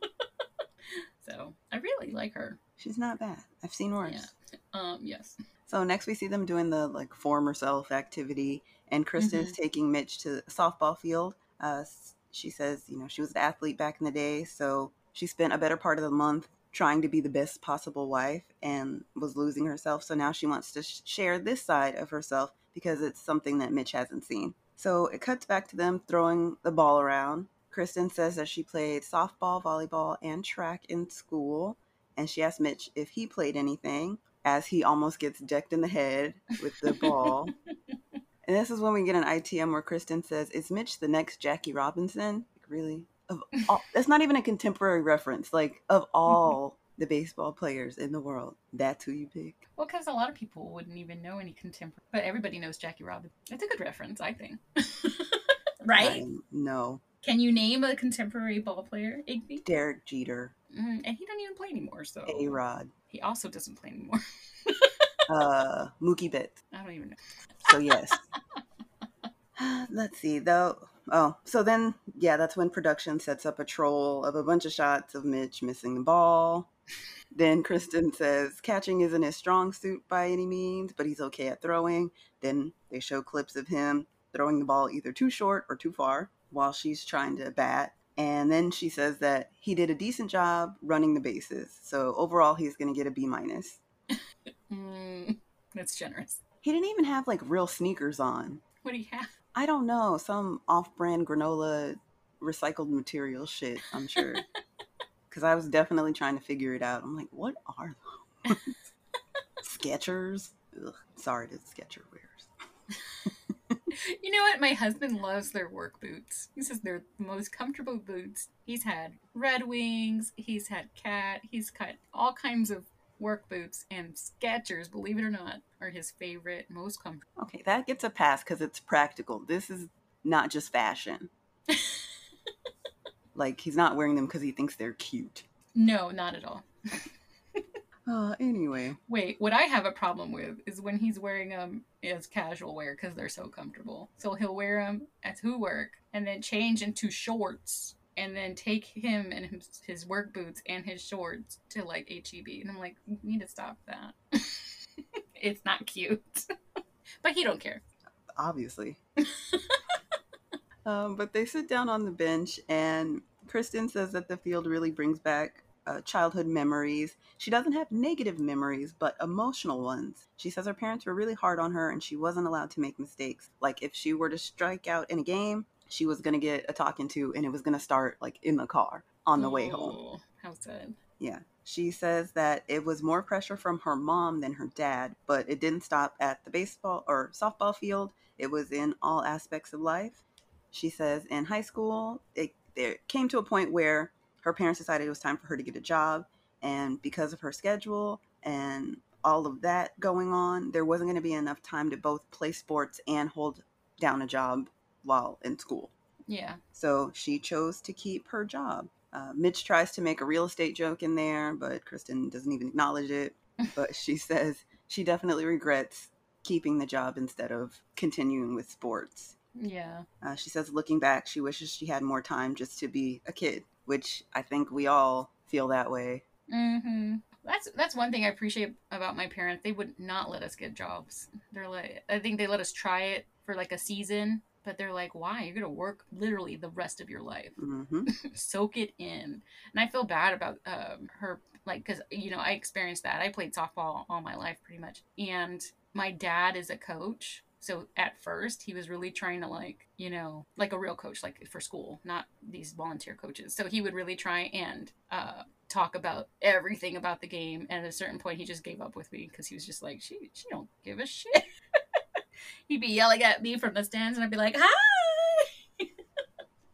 so I really like her. She's not bad. I've seen worse. Yeah. Um, yes. So next we see them doing the like form herself activity, and Kristen mm-hmm. is taking Mitch to the softball field. Uh, she says, you know, she was an athlete back in the day, so she spent a better part of the month trying to be the best possible wife and was losing herself. So now she wants to sh- share this side of herself because it's something that Mitch hasn't seen. So it cuts back to them throwing the ball around. Kristen says that she played softball, volleyball, and track in school. And she asks Mitch if he played anything as he almost gets decked in the head with the ball. and this is when we get an ITM where Kristen says, Is Mitch the next Jackie Robinson? Like, really? Of all, that's not even a contemporary reference. Like, of all the baseball players in the world, that's who you pick. Well, because a lot of people wouldn't even know any contemporary, but everybody knows Jackie Robinson. It's a good reference, I think. right? no. Can you name a contemporary ball player, Igby? Derek Jeter. Mm, and he doesn't even play anymore, so. A Rod. He also doesn't play anymore. uh, Mookie Betts. I don't even know. So yes. Let's see though. Oh, so then yeah, that's when production sets up a troll of a bunch of shots of Mitch missing the ball. Then Kristen says catching isn't his strong suit by any means, but he's okay at throwing. Then they show clips of him throwing the ball either too short or too far while she's trying to bat. And then she says that he did a decent job running the bases. So overall, he's going to get a B minus. mm, that's generous. He didn't even have like real sneakers on. What do you have? I don't know. Some off brand granola recycled material shit, I'm sure. Because I was definitely trying to figure it out. I'm like, what are those? Skechers? Ugh, sorry to Sketcher wears you know what? My husband loves their work boots. He says they're the most comfortable boots. He's had Red Wings, he's had Cat, he's cut all kinds of work boots, and Skechers, believe it or not, are his favorite, most comfortable. Okay, that gets a pass because it's practical. This is not just fashion. like, he's not wearing them because he thinks they're cute. No, not at all. Uh, anyway. Wait, what I have a problem with is when he's wearing them as casual wear because they're so comfortable. So he'll wear them at who work and then change into shorts and then take him and his, work boots and his shorts to like HEB. And I'm like, you need to stop that. it's not cute. but he don't care. Obviously. um, but they sit down on the bench and Kristen says that the field really brings back uh, childhood memories. She doesn't have negative memories, but emotional ones. She says her parents were really hard on her and she wasn't allowed to make mistakes. Like if she were to strike out in a game, she was going to get a talking to and it was going to start like in the car on the way home. How sad. Yeah. She says that it was more pressure from her mom than her dad, but it didn't stop at the baseball or softball field. It was in all aspects of life. She says in high school, it, it came to a point where her parents decided it was time for her to get a job. And because of her schedule and all of that going on, there wasn't going to be enough time to both play sports and hold down a job while in school. Yeah. So she chose to keep her job. Uh, Mitch tries to make a real estate joke in there, but Kristen doesn't even acknowledge it. but she says she definitely regrets keeping the job instead of continuing with sports. Yeah. Uh, she says, looking back, she wishes she had more time just to be a kid, which I think we all feel that way. Mm-hmm. That's that's one thing I appreciate about my parents. They would not let us get jobs. They're like, I think they let us try it for like a season, but they're like, why? You're gonna work literally the rest of your life. hmm Soak it in. And I feel bad about um, her, like, because you know I experienced that. I played softball all my life, pretty much, and my dad is a coach. So at first, he was really trying to like, you know, like a real coach, like for school, not these volunteer coaches. So he would really try and uh, talk about everything about the game. And at a certain point, he just gave up with me because he was just like, she, she don't give a shit. He'd be yelling at me from the stands, and I'd be like, hi.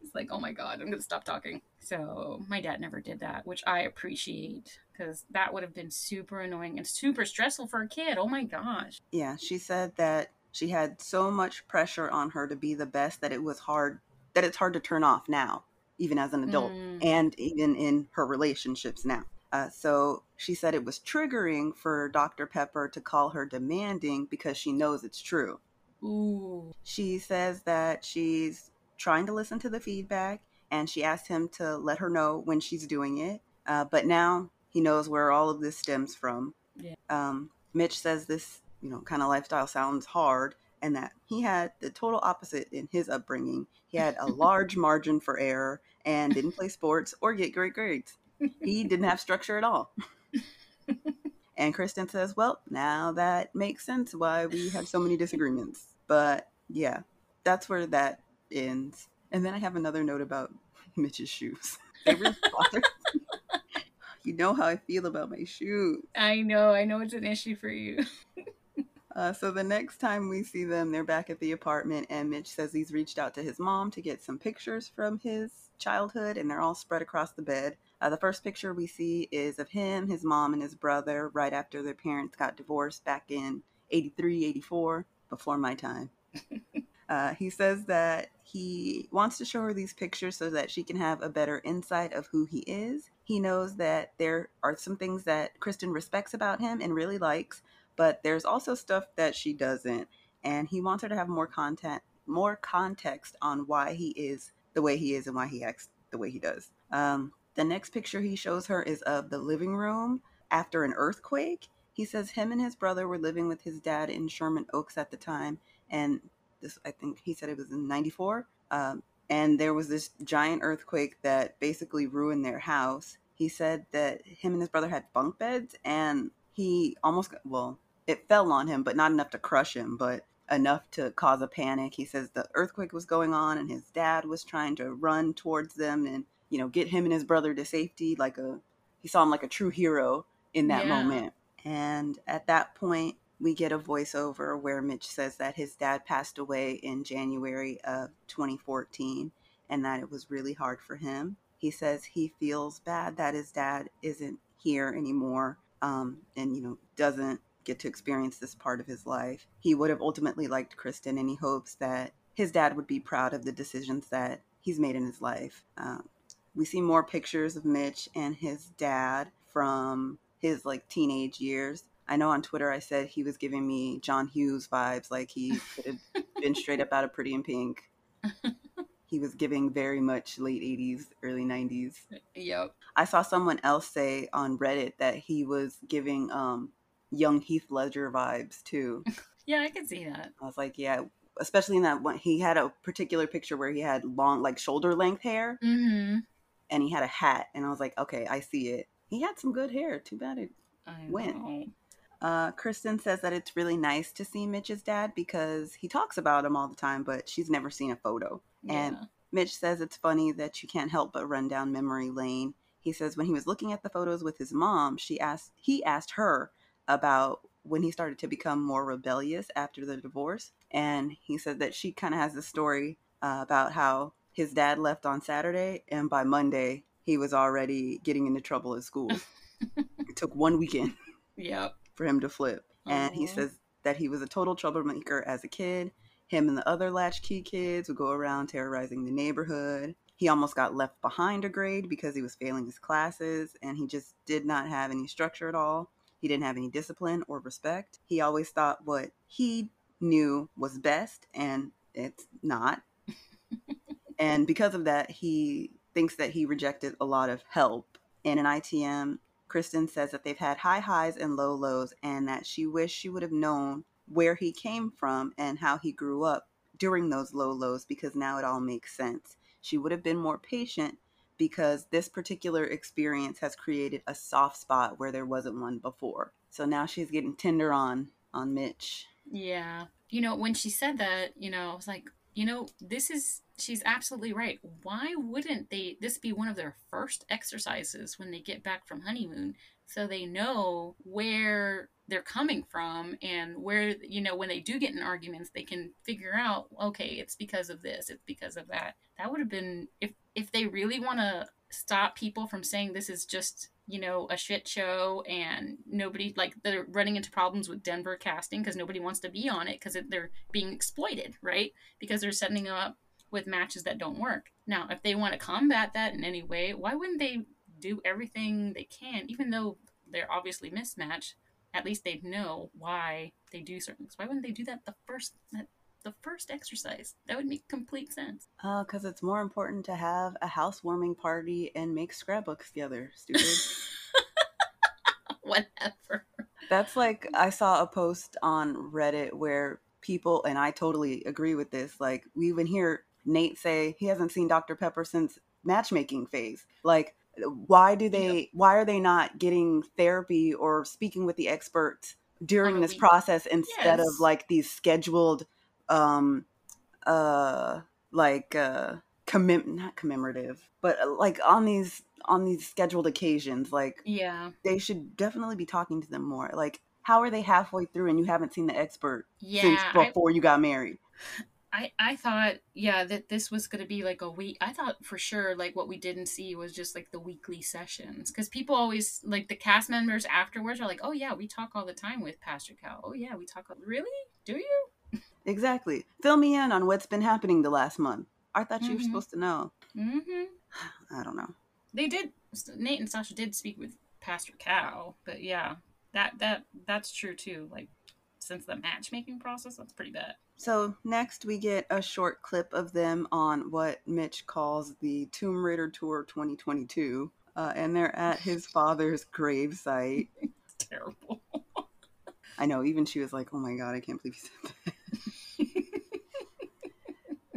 It's like, oh my god, I'm gonna stop talking. So my dad never did that, which I appreciate because that would have been super annoying and super stressful for a kid. Oh my gosh. Yeah, she said that she had so much pressure on her to be the best that it was hard, that it's hard to turn off now, even as an adult, Mm. and even in her relationships now. Uh, so she said it was triggering for Dr. Pepper to call her demanding because she knows it's true. Ooh. She says that she's trying to listen to the feedback and she asked him to let her know when she's doing it. Uh, but now he knows where all of this stems from. Yeah. Um, Mitch says this, you know, kind of lifestyle sounds hard and that he had the total opposite in his upbringing. He had a large margin for error and didn't play sports or get great grades. He didn't have structure at all. And Kristen says, Well, now that makes sense why we have so many disagreements. But yeah, that's where that ends. And then I have another note about Mitch's shoes. Really you know how I feel about my shoes. I know, I know it's an issue for you. Uh, so the next time we see them, they're back at the apartment, and Mitch says he's reached out to his mom to get some pictures from his childhood, and they're all spread across the bed. Uh, the first picture we see is of him, his mom, and his brother right after their parents got divorced back in 83, 84, before my time. Uh, he says that he wants to show her these pictures so that she can have a better insight of who he is. He knows that there are some things that Kristen respects about him and really likes, but there's also stuff that she doesn't. And he wants her to have more content, more context on why he is the way he is and why he acts the way he does. Um, the next picture he shows her is of the living room after an earthquake. He says him and his brother were living with his dad in Sherman Oaks at the time, and this I think he said it was in '94. Um, and there was this giant earthquake that basically ruined their house. He said that him and his brother had bunk beds, and he almost well, it fell on him, but not enough to crush him, but enough to cause a panic. He says the earthquake was going on, and his dad was trying to run towards them and you know get him and his brother to safety. Like a he saw him like a true hero in that Yeah. moment. And at that point, we get a voiceover where Mitch says that his dad passed away in January of 2014 and that it was really hard for him. He says he feels bad that his dad isn't here anymore um, and, you know, doesn't get to experience this part of his life. He would have ultimately liked Kristen and he hopes that his dad would be proud of the decisions that he's made in his life. Um, we see more pictures of Mitch and his dad from his like teenage years. I know on Twitter I said he was giving me John Hughes vibes, like he could have been straight up out of Pretty in Pink. He was giving very much late 80s, early 90s. Yep. I saw someone else say on Reddit that he was giving um, young Heath Ledger vibes too. Yeah, I can see that. I was like, yeah, especially in that one. He had a particular picture where he had long, like shoulder length hair Mm-hmm. And he had a hat. And I was like, okay, I see it. He had some good hair. Too bad it I know. Uh, Kristen says that it's really nice to see Mitch's dad because he talks about him all the time, but she's never seen a photo. And Mitch says it's funny that you can't help but run down memory lane. He says when he was looking at the photos with his mom, she asked he asked her about when he started to become more rebellious after the divorce, and he said that she kind of has a story uh, about how his dad left on Saturday, and by Monday he was already getting into trouble at school. it took one weekend Yep. for him to flip. And he uh-huh. says that he was a total troublemaker as a kid. Him and the other latchkey kids would go around terrorizing the neighborhood. He almost got left behind a grade because he was failing his classes and he just did not have any structure at all. He didn't have any discipline or respect. He always thought what he knew was best, and it's not. And because of that, he thinks that he rejected a lot of help. In an ITM, Kristen says that they've had high highs and low lows, and that she wished she would have known where he came from and how he grew up during those low lows because now it all makes sense. She would have been more patient because this particular experience has created a soft spot where there wasn't one before. So now she's getting tender on on Mitch. Yeah. You know, when she said that, you know, I was like, you know, this is she's absolutely right. Why wouldn't they this be one of their first exercises when they get back from honeymoon so they know where they're coming from and where you know when they do get in arguments they can figure out okay it's because of this it's because of that that would have been if if they really want to stop people from saying this is just you know a shit show and nobody like they're running into problems with denver casting because nobody wants to be on it because they're being exploited right? Because they're setting them up with matches that don't work. Now if they want to combat that in any way why wouldn't they do everything they can even though they're obviously mismatched? At least they'd know why they do certain things. Why wouldn't they do that the first the first exercise? That would make complete sense. Uh, because it's more important to have a housewarming party and make scrapbooks together. Stupid. Whatever. That's like I saw a post on Reddit where people and I totally agree with this. Like we even hear Nate say he hasn't seen Dr. Pepper since matchmaking phase. Like why do they yep. why are they not getting therapy or speaking with the experts during this process instead yes. of like these scheduled um uh like uh commem not commemorative but uh, like on these on these scheduled occasions like yeah they should definitely be talking to them more like how are they halfway through and you haven't seen the expert yeah, since before I, you got married I I thought yeah that this was going to be like a week. I thought for sure like what we didn't see was just like the weekly sessions because people always like the cast members afterwards are like, oh yeah, we talk all the time with Pastor Cal. Oh yeah, we talk. Really? Do you? Exactly. Fill me in on what's been happening the last month. I thought you mm-hmm. were supposed to know. Mm-hmm. I don't know. They did. Nate and Stacia did speak with Pastor Cal, but yeah, that that that's true too. Like since the matchmaking process, that's pretty bad. So next we get a short clip of them on what Mitch calls the Tomb Raider Tour 2022, uh, and they're at his father's grave site. it's terrible. I know. Even she was like, "Oh my god, I can't believe you said that."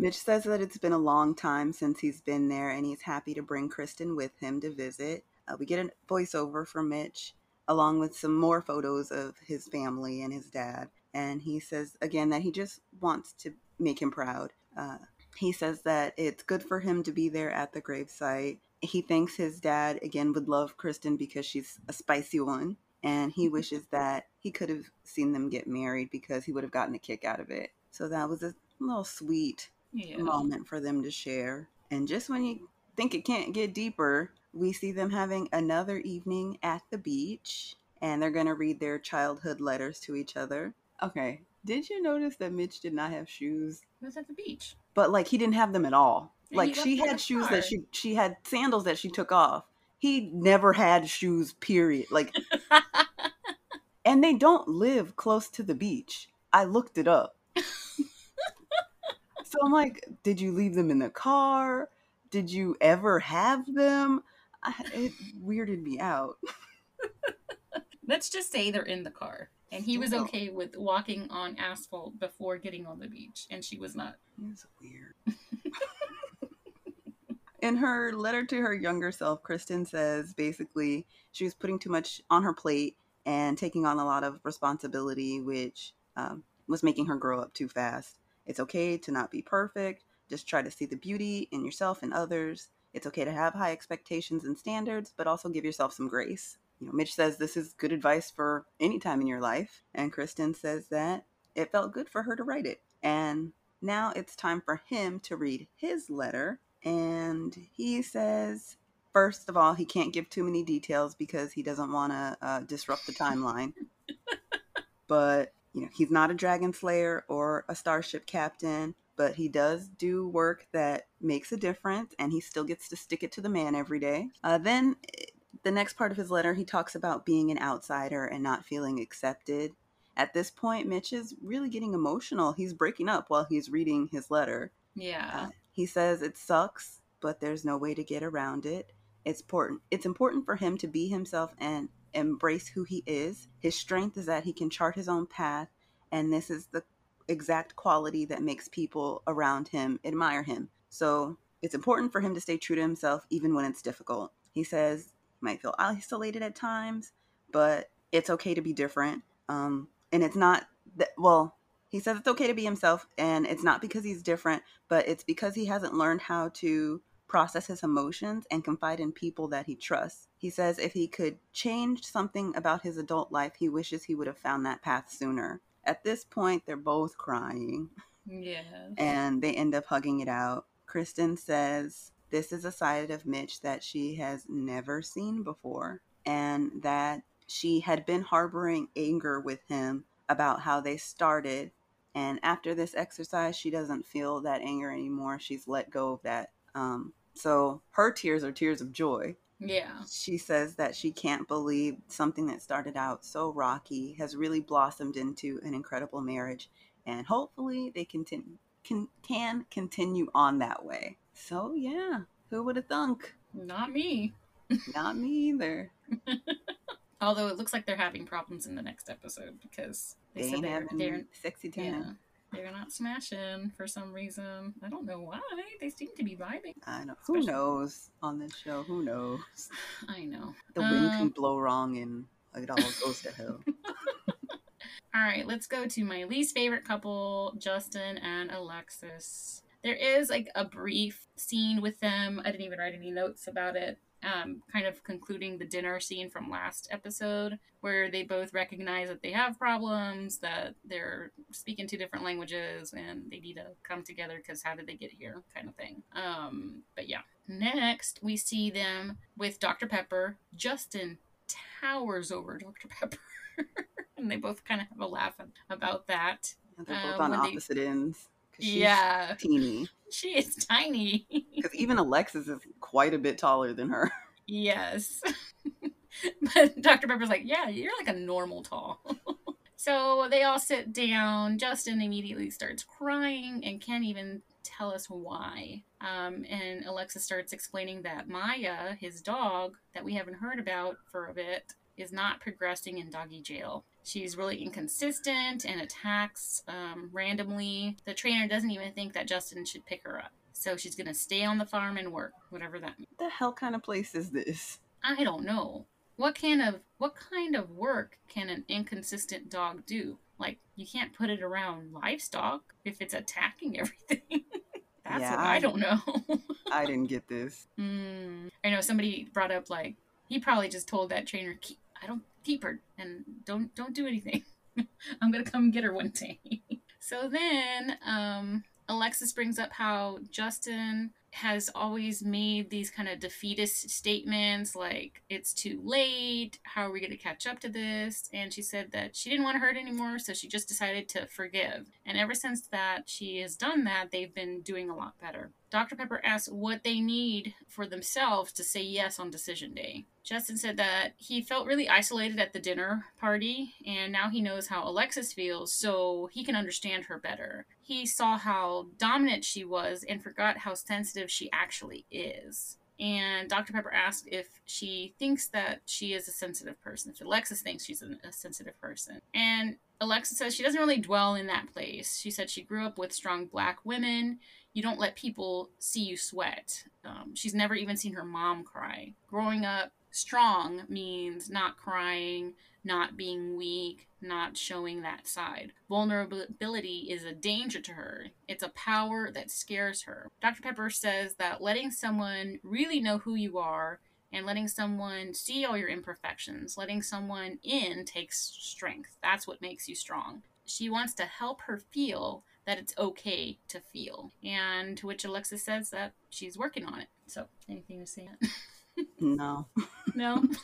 Mitch says that it's been a long time since he's been there, and he's happy to bring Kristen with him to visit. Uh, we get a voiceover from Mitch, along with some more photos of his family and his dad and he says again that he just wants to make him proud. Uh, he says that it's good for him to be there at the gravesite. He thinks his dad again would love Kristen because she's a spicy one, and he wishes that he could have seen them get married because he would have gotten a kick out of it. So that was a little sweet yeah. moment for them to share. And just when you think it can't get deeper, we see them having another evening at the beach, and they're going to read their childhood letters to each other. Okay. Did you notice that Mitch did not have shoes? He was at the beach. But like he didn't have them at all. And like she had shoes car. that she she had sandals that she took off. He never had shoes, period. Like and they don't live close to the beach. I looked it up. So I'm like, did you leave them in the car? Did you ever have them? I, it weirded me out. Let's just say they're in the car and he was okay with walking on asphalt before getting on the beach, and she was not. It's weird. In her letter to her younger self, Kristen says basically she was putting too much on her plate and taking on a lot of responsibility, which um, was making her grow up too fast. It's okay to not be perfect. Just try to see the beauty in yourself and others. It's okay to have high expectations and standards, but also give yourself some grace you know, Mitch says this is good advice for any time in your life. And Kristen says that it felt good for her to write it. And now it's time for him to read his letter. And he says, first of all, he can't give too many details because he doesn't want to uh, disrupt the timeline. but, you know, he's not a dragon slayer or a starship captain, but he does do work that makes a difference and he still gets to stick it to the man every day. Uh, then the next part of his letter, he talks about being an outsider and not feeling accepted. At this point, Mitch is really getting emotional. He's breaking up while he's reading his letter. Yeah. Uh, he says it sucks, but there's no way to get around it. It's important. It's important for him to be himself and embrace who he is. His strength is that he can chart his own path, and this is the exact quality that makes people around him admire him. So it's important for him to stay true to himself even when it's difficult. He says he might feel isolated at times, but it's okay to be different. Um, and it's not that, well, he says it's okay to be himself, and it's not because he's different, but it's because he hasn't learned how to process his emotions and confide in people that he trusts. He says if he could change something about his adult life, he wishes he would have found that path sooner. At this point, they're both crying. Yeah. And they end up hugging it out. Kristen says this is a side of Mitch that she has never seen before, and that she had been harboring anger with him about how they started. And after this exercise, she doesn't feel that anger anymore. She's let go of that. Um, so her tears are tears of joy. Yeah. She says that she can't believe something that started out so rocky has really blossomed into an incredible marriage, and hopefully they continue can can continue on that way. So yeah, who would have thunk? Not me. Not me either. Although it looks like they're having problems in the next episode because they, they said they're, they're sexy time. yeah, they're not smashing for some reason. I don't know why. They seem to be vibing. I know. Who Especially- knows on this show? Who knows? I know. The wind can Um, blow wrong and it all goes to hell. All right, let's go to my least favorite couple, Justin and Alexis. There is like a brief scene with them. I didn't even write any notes about it. Um, kind of concluding the dinner scene from last episode, where they both recognize that they have problems, that they're speaking two different languages, and they need to come together because how did they get here, kind of thing. Um, but yeah. Next, we see them with Dr. Pepper. Justin towers over Dr. Pepper. and they both kind of have a laugh about that. They're both Um, on when they- opposite ends. she's Yeah, Teeny. she is tiny. Because even Alexis is quite a bit taller than her. yes. but Dr. Pepper's like, yeah, you're like a normal tall. so they all sit down. Justin immediately starts crying and can't even tell us why. Um, and Alexis starts explaining that Maya, his dog, that we haven't heard about for a bit, is not progressing in doggy jail. She's really inconsistent and attacks um, randomly. The trainer doesn't even think that Justin should pick her up. So she's going to stay on the farm and work, whatever that means. What the hell kind of place is this? I don't know. What kind of what kind of work can an inconsistent dog do? Like you can't put it around livestock if it's attacking everything. That's Yeah, what I I- don't know. I didn't get this. mm. I know somebody brought up like he probably just told that trainer, keep, "I don't keep her and don't don't do anything. I'm gonna come get her one day." so then, um, Alexis brings up how Justin has always made these kind of defeatist statements like it's too late how are we going to catch up to this and she said that she didn't want to hurt anymore so she just decided to forgive and ever since that she has done that they've been doing a lot better dr pepper asks what they need for themselves to say yes on decision day justin said that he felt really isolated at the dinner party and now he knows how alexis feels so he can understand her better he saw how dominant she was and forgot how sensitive she actually is. And Dr. Pepper asked if she thinks that she is a sensitive person, if Alexis thinks she's a sensitive person. And Alexis says she doesn't really dwell in that place. She said she grew up with strong black women. You don't let people see you sweat. Um, she's never even seen her mom cry. Growing up strong means not crying, not being weak, not showing that side. Vulnerability is a danger to her. It's a power that scares her. Dr. Pepper says that letting someone really know who you are and letting someone see all your imperfections, letting someone in takes strength. That's what makes you strong. She wants to help her feel that it's okay to feel. And to which Alexis says that she's working on it. So, anything to say? No. no?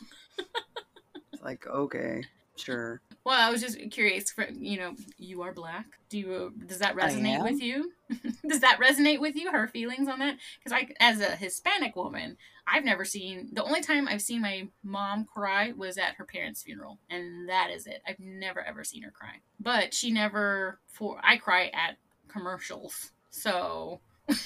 It's like, okay. Sure. Well, I was just curious. For, you know, you are black. Do you? Does that resonate with you? does that resonate with you? Her feelings on that? Because I, as a Hispanic woman, I've never seen. The only time I've seen my mom cry was at her parents' funeral, and that is it. I've never ever seen her cry. But she never. For I cry at commercials, so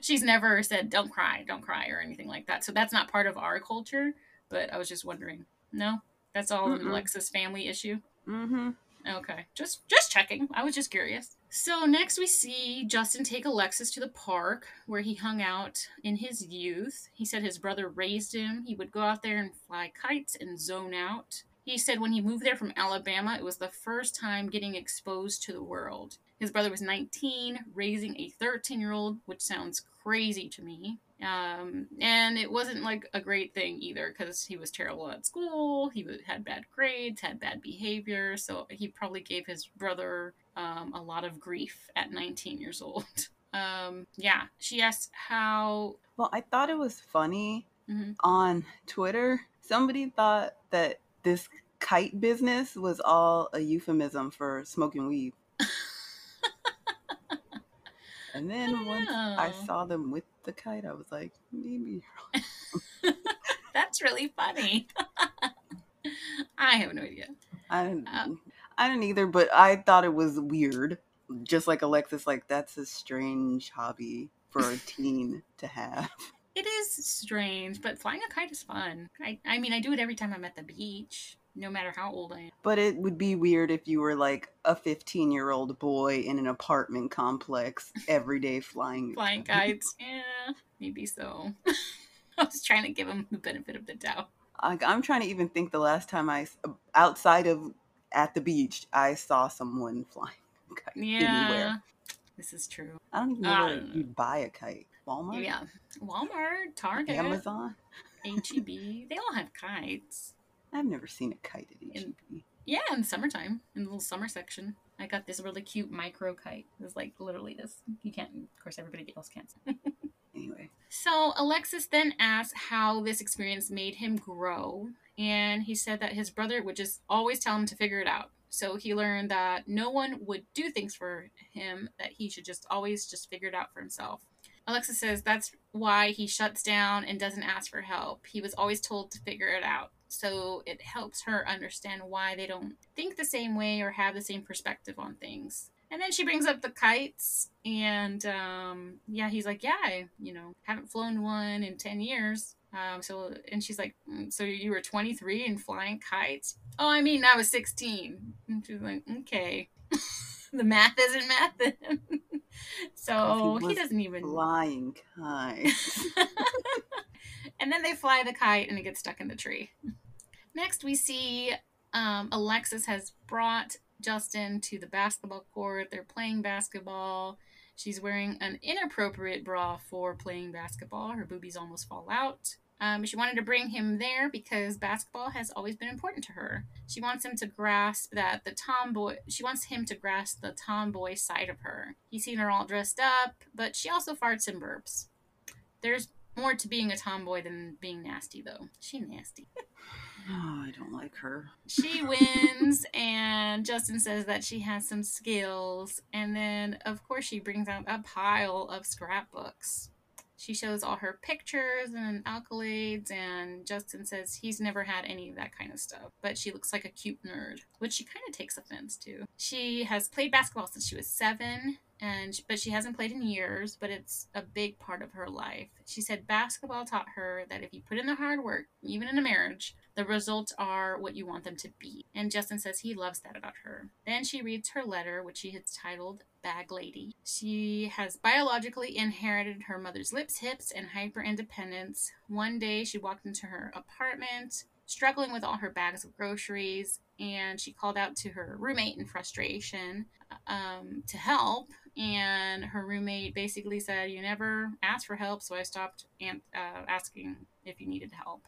she's never said don't cry don't cry or anything like that so that's not part of our culture but i was just wondering no that's all Mm-mm. an alexis family issue? Mm-hmm. okay. Just just checking. I was just curious. So next we see justin take alexis to the park where he hung out in his youth. He said his brother raised him. He would go out there and fly kites and zone out. He said when he moved there from Alabama, it was the first time getting exposed to the world. His brother was 19, raising a 13 year old, which sounds crazy to me. Um, and it wasn't like a great thing either because he was terrible at school, he had bad grades, had bad behavior, so he probably gave his brother um, a lot of grief at 19 years old. Um, yeah, she asked how. Well, I thought it was funny Mhm. on Twitter. Somebody thought that this kite business was all a euphemism for smoking weed. And then once I Oh. saw them with the kite, I was like, maybe. That's really funny. I have no idea. I didn't, Uh, I didn't either, but I thought it was weird. Just like Alexis, like that's a strange hobby for a teen to have. It is strange, but flying a kite is fun. I, I mean, I do it every time I'm at the beach, no matter how old I am. But it would be weird if you were like a 15 year old boy in an apartment complex every day flying. Flying kite. kites, yeah, maybe so. I was trying to give him the benefit of the doubt. Like, I'm trying to even think the last time I, outside of at the beach, I saw someone flying kite Yeah, anywhere. this is true. I don't even know ah, I where know. you'd buy a kite. Walmart? Yeah, Walmart, Target, Amazon? HEB, they all have kites. I've never seen a kite at E In- Yeah, in the summertime, in the little summer section. I got this really cute micro kite. It's like literally this. You can't, of course, everybody else can't. Anyway, So Alexis then asked how this experience made him grow, and he said that his brother would just always tell him to figure it out. So he learned that no one would do things for him, that he should just always just figure it out for himself. Alexis says that's why he shuts down and doesn't ask for help. He was always told to figure it out. So it helps her understand why they don't think the same way or have the same perspective on things. And then she brings up the kites, and um, yeah, he's like, yeah, I, you know, haven't flown one in ten years. Um, so, and she's like, "Mm, so you were 23 and flying kites? Oh, I mean, I was 16. And she's like, okay, the math isn't math. then." so he, was doesn't even. flying kites. and then they fly the kite and it gets stuck in the tree. Next, we see um, Alexis has brought Justin to the basketball court. They're playing basketball. She's wearing an inappropriate bra for playing basketball. Her boobies almost fall out. Um, she wanted to bring him there because basketball has always been important to her. She wants him to grasp that the tomboy. She wants him to grasp the tomboy side of her. He's seen her all dressed up, but she also farts and burps. There's more to being a tomboy than being nasty, though. She nasty. oh, I don't like her. She wins, and Justin says that she has some skills. And then, of course, she brings out a pile of scrapbooks. She shows all her pictures and accolades, and Justin says he's never had any of that kind of stuff. But she looks like a cute nerd, which she kind of takes offense to. She has played basketball since she was seven, and but she hasn't played in years. But it's a big part of her life. She said basketball taught her that if you put in the hard work, even in a marriage, the results are what you want them to be. And Justin says he loves that about her. Then she reads her letter, which she has titled Bag Lady. She has biologically inherited her mother's lips, hips, and hyper independence. One day she walked into her apartment, struggling with all her bags of groceries, and she called out to her roommate in frustration um, to help. And her roommate basically said, You never asked for help, so I stopped uh, asking if you needed help.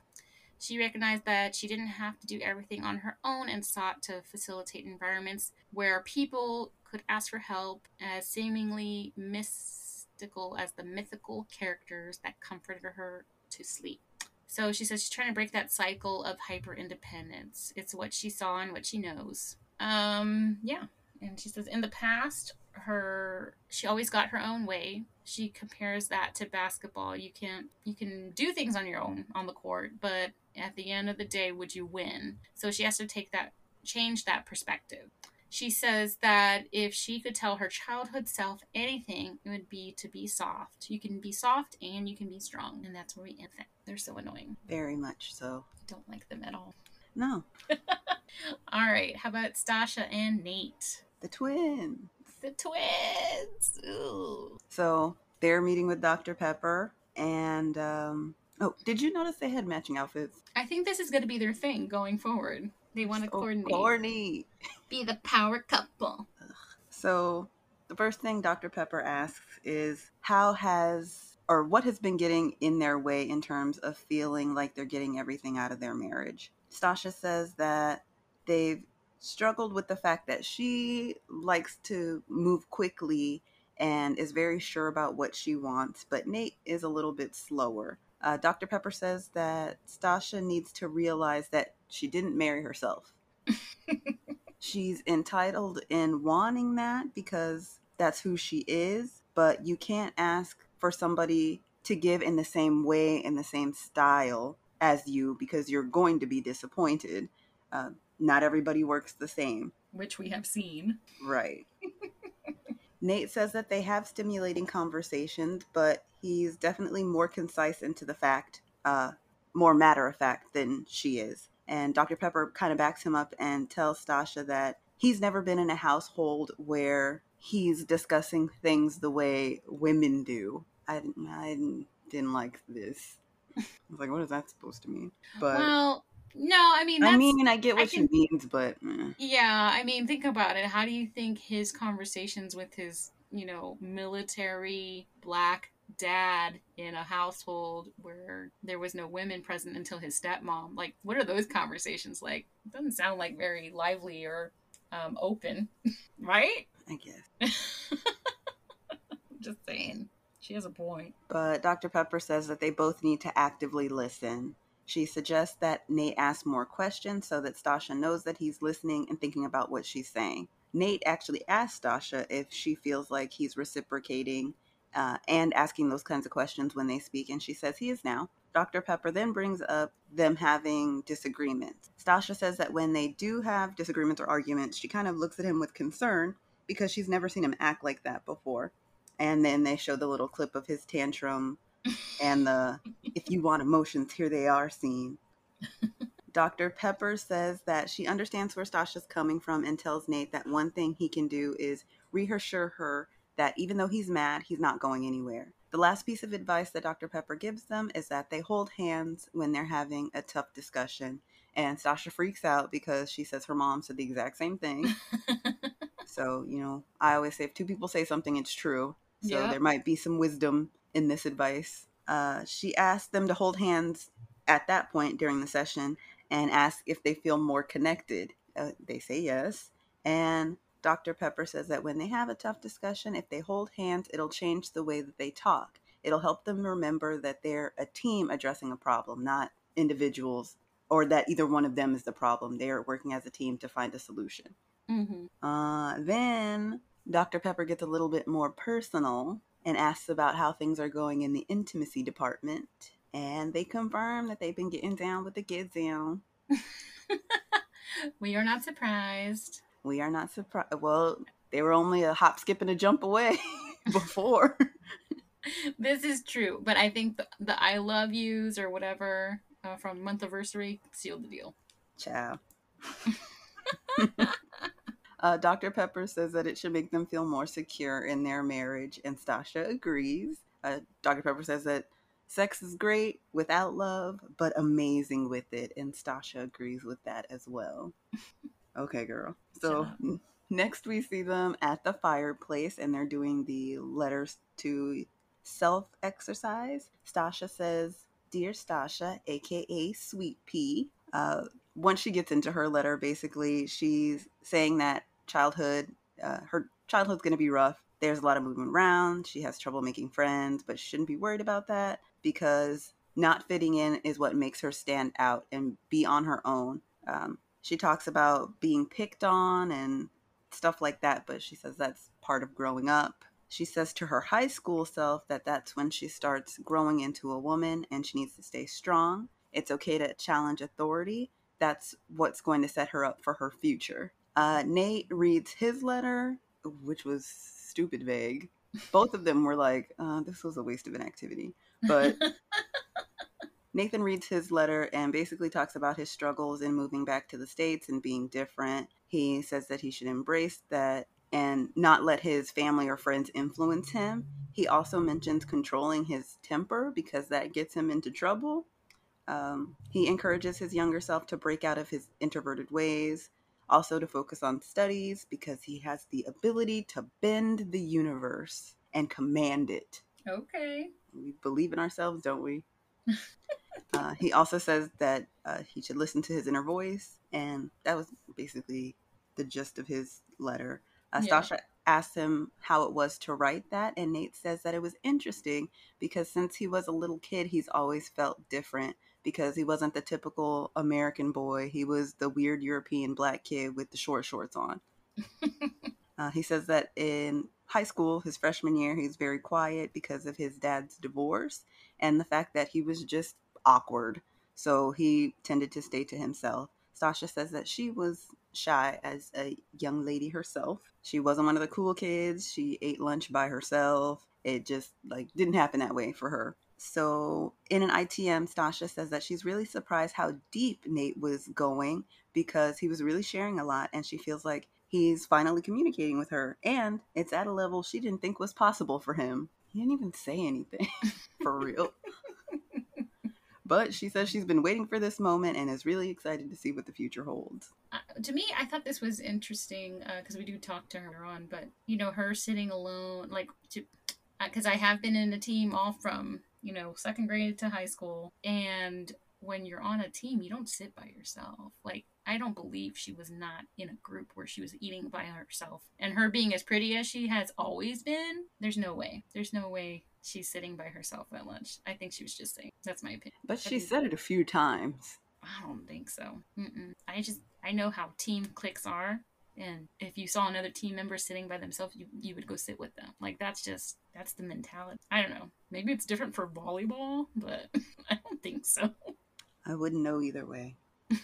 She recognized that she didn't have to do everything on her own and sought to facilitate environments where people could ask for help, as seemingly mystical as the mythical characters that comforted her to sleep. So she says she's trying to break that cycle of hyper independence. It's what she saw and what she knows. Um, yeah. And she says in the past, her she always got her own way. She compares that to basketball. You can't, you can do things on your own on the court, but at the end of the day, would you win? So she has to take that change that perspective. She says that if she could tell her childhood self anything, it would be to be soft. You can be soft and you can be strong, and that's where we end that. They're so annoying. Very much so. I don't like them at all. No. all right, how about Stacia and Nate? The twins. The twins. Ooh. So they're meeting with Dr. Pepper, and um, oh, did you notice they had matching outfits? I think this is going to be their thing going forward. They want to So coordinate. corny. Be the power couple. So the first thing Dr. Pepper asks is how has or what has been getting in their way in terms of feeling like they're getting everything out of their marriage. Stacia says that they've struggled with the fact that she likes to move quickly and is very sure about what she wants, but Nate is a little bit slower. Uh, Dr. Pepper says that Stacia needs to realize that she didn't marry herself. She's entitled in wanting that because that's who she is, but you can't ask for somebody to give in the same way, in the same style as you, because you're going to be disappointed. Uh, not everybody works the same. Which we have seen. Right. Nate says that they have stimulating conversations, but he's definitely more concise into the fact, uh, more matter of fact than she is. And Dr. Pepper kind of backs him up and tells Stacia that he's never been in a household where he's discussing things the way women do. I, didn't- I didn't, didn't like this. I was like, what is that supposed to mean? But well, no, I mean, that's, I mean, I get I what she can- means, but eh. yeah, I mean, think about it. How do you think his conversations with his, you know, military black dad in a household where there was no women present until his stepmom, like, what are those conversations like? It doesn't sound like very lively or um, open, right? I guess. Just saying. She has a point. But Dr. Pepper says that they both need to actively listen. She suggests that Nate ask more questions so that Stacia knows that he's listening and thinking about what she's saying. Nate actually asks Stacia if she feels like he's reciprocating uh, and asking those kinds of questions when they speak, and she says he is now. Dr. Pepper then brings up them having disagreements. Stacia says that when they do have disagreements or arguments, she kind of looks at him with concern because she's never seen him act like that before. And then they show the little clip of his tantrum and the if you want emotions, here they are scene. Dr. Pepper says that she understands where Stacia's coming from and tells Nate that one thing he can do is reassure her that even though he's mad, he's not going anywhere. The last piece of advice that Dr. Pepper gives them is that they hold hands when they're having a tough discussion. And Stacia freaks out because she says her mom said the exact same thing. so, you know, I always say if two people say something, it's true. So Yeah. there might be some wisdom in this advice. Uh, she asked them to hold hands at that point during the session and ask if they feel more connected. Uh, they say yes. And Dr. Pepper says that when they have a tough discussion, if they hold hands, it'll change the way that they talk. It'll help them remember that they're a team addressing a problem, not individuals, or that either one of them is the problem. They are working as a team to find a solution. hmm Uh, then Dr. Pepper gets a little bit more personal and asks about how things are going in the intimacy department. And they confirm that they've been getting down with the kids down. We are not surprised. We are not surprised. Well, they were only a hop, skip, and a jump away before. This is true, but I think the, the I love yous or whatever uh, from month anniversary sealed the deal. Ciao. Uh, Dr. Pepper says that it should make them feel more secure in their marriage, and Stacia agrees. Uh, Dr. Pepper says that sex is great without love, but amazing with it, and Stacia agrees with that as well. Okay, girl. So n- next we see them at the fireplace, and they're doing the letters to self exercise. Stacia says, Dear Stasha, aka Sweet Pea. Uh, once she gets into her letter, basically, she's saying that childhood, uh, her childhood's going to be rough. There's a lot of moving around. She has trouble making friends, but shouldn't be worried about that because not fitting in is what makes her stand out and be on her own. Um, she talks about being picked on and stuff like that, but she says that's part of growing up. She says to her high school self that that's when she starts growing into a woman and she needs to stay strong. It's okay to challenge authority. That's what's going to set her up for her future. Uh, Nate reads his letter, which was stupid vague. Both of them were like, uh, this was a waste of an activity. But Nathan reads his letter and basically talks about his struggles in moving back to the States and being different. He says that he should embrace that and not let his family or friends influence him. He also mentions controlling his temper because that gets him into trouble. Um, he encourages his younger self to break out of his introverted ways, also to focus on studies because he has the ability to bend the universe and command it. Okay. We believe in ourselves, don't we? uh, he also says that uh, he should listen to his inner voice, and that was basically the gist of his letter. Uh, Yeah. Stacia asked him how it was to write that, and Nate says that it was interesting because since he was a little kid, he's always felt different because he wasn't the typical American boy. He was the weird European black kid with the short shorts on. Uh, he says that in high school, his freshman year, he was very quiet because of his dad's divorce and the fact that he was just awkward. So he tended to stay to himself. Stacia says that she was shy as a young lady herself. She wasn't one of the cool kids. She ate lunch by herself. It just like didn't happen that way for her. So in an ITM, Stacia says that she's really surprised how deep Nate was going because he was really sharing a lot and she feels like he's finally communicating with her and it's at a level she didn't think was possible for him. He didn't even say anything for real. But she says she's been waiting for this moment and is really excited to see what the future holds. Uh, to me, I thought this was interesting because we do talk to her on, but you know, her sitting alone, like, because I have been in a team all from you know second grade to high school, and when you're on a team, you don't sit by yourself. Like, I don't believe she was not in a group where she was eating by herself, and her being as pretty as she has always been. There's no way. There's no way she's sitting by herself at lunch. I think she was just saying. That's my opinion. But she said it a few times. I don't think so. Mm-mm. I just I know how team cliques are, and if you saw another team member sitting by themselves, you you would go sit with them. Like that's just that's the mentality. I don't know. Maybe it's different for volleyball, but I don't think so. I wouldn't know either way.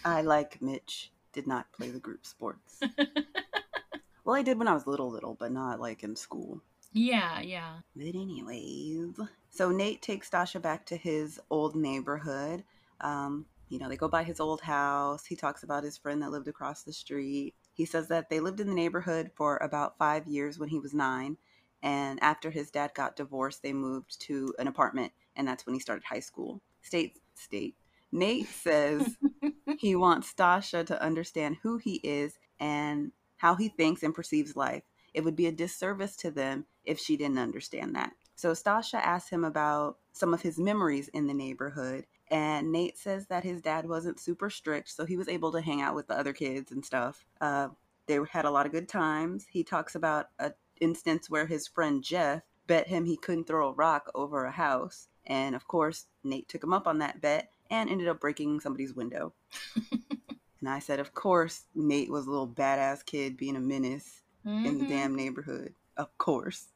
I, like Mitch, did not play the group sports. well, I did when I was little, little, but not like in school. yeah, yeah. But anyways, so Nate takes Stacia back to his old neighborhood. Um, you know, they go by his old house. He talks about his friend that lived across the street. He says that they lived in the neighborhood for about five years when he was nine. And after his dad got divorced, they moved to an apartment, and that's when he started high school. State, state. Nate says he wants Stacia to understand who he is and how he thinks and perceives life. It would be a disservice to them if she didn't understand that. So Stacia asks him about some of his memories in the neighborhood, and Nate says that his dad wasn't super strict, so he was able to hang out with the other kids and stuff. Uh, they had a lot of good times. He talks about an instance where his friend Jeff bet him he couldn't throw a rock over a house, and of course Nate took him up on that bet and ended up breaking somebody's window. and I said, of course, Nate was a little badass kid being a menace in the damn neighborhood. Of course.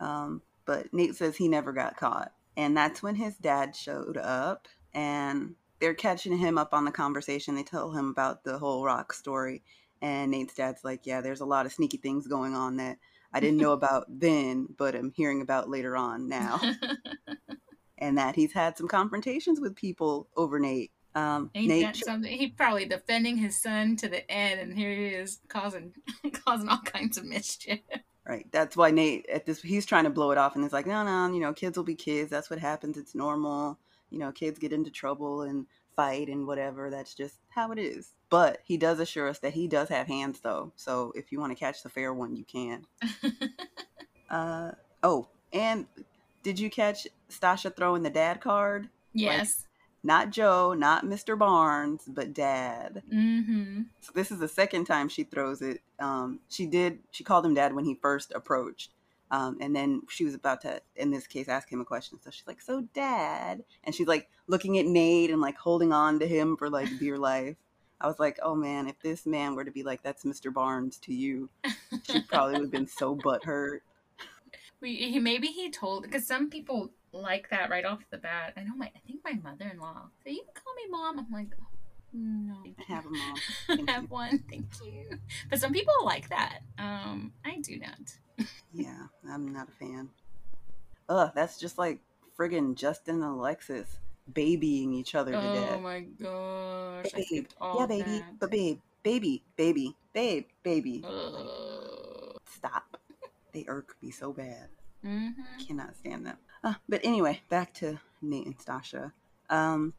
Um, but Nate says he never got caught. And that's when his dad showed up and they're catching him up on the conversation. They tell him about the whole rock story. And Nate's dad's like, Yeah, there's a lot of sneaky things going on that I didn't know about then, but I'm hearing about later on now. and that he's had some confrontations with people over Nate. Um, Ain't Nate that something? He probably defending his son to the end, and here he is causing causing all kinds of mischief. Right. That's why Nate at this he's trying to blow it off and it's like, no, no, you know, kids will be kids. That's what happens. It's normal. You know, kids get into trouble and fight and whatever. That's just how it is. But he does assure us that he does have hands though. So if you want to catch the fair one, you can. Uh oh, and did you catch Stacia throwing the dad card? yes. Not Joe, not Mr. Barnes, but dad. mm-hmm. So this is the second time she throws it. Um, she did. She called him dad when he first approached, Um, and then she was about to, in this case, ask him a question. So she's like, "So, Dad," and she's like looking at Nate and like holding on to him for like dear life. I was like, "Oh man, if this man were to be like, that's Mr. Barnes to you, she probably would have been so butthurt." We, he, maybe he told because some people like that right off the bat. I know my I think my mother in law. So you can call me mom. I'm like, no, I have a mom. I have you. one. Thank you. But some people like that. Um, I do not. Yeah, I'm not a fan. Ugh, that's just like friggin' Justin and Alexis babying each other to Oh death. my gosh! Babe, yeah, baby, that. but babe, baby, baby, babe, baby. Ugh. Stop. They irk me so bad. Mhm. Cannot stand them. Uh, but anyway, back to Nate and Stacia. Um,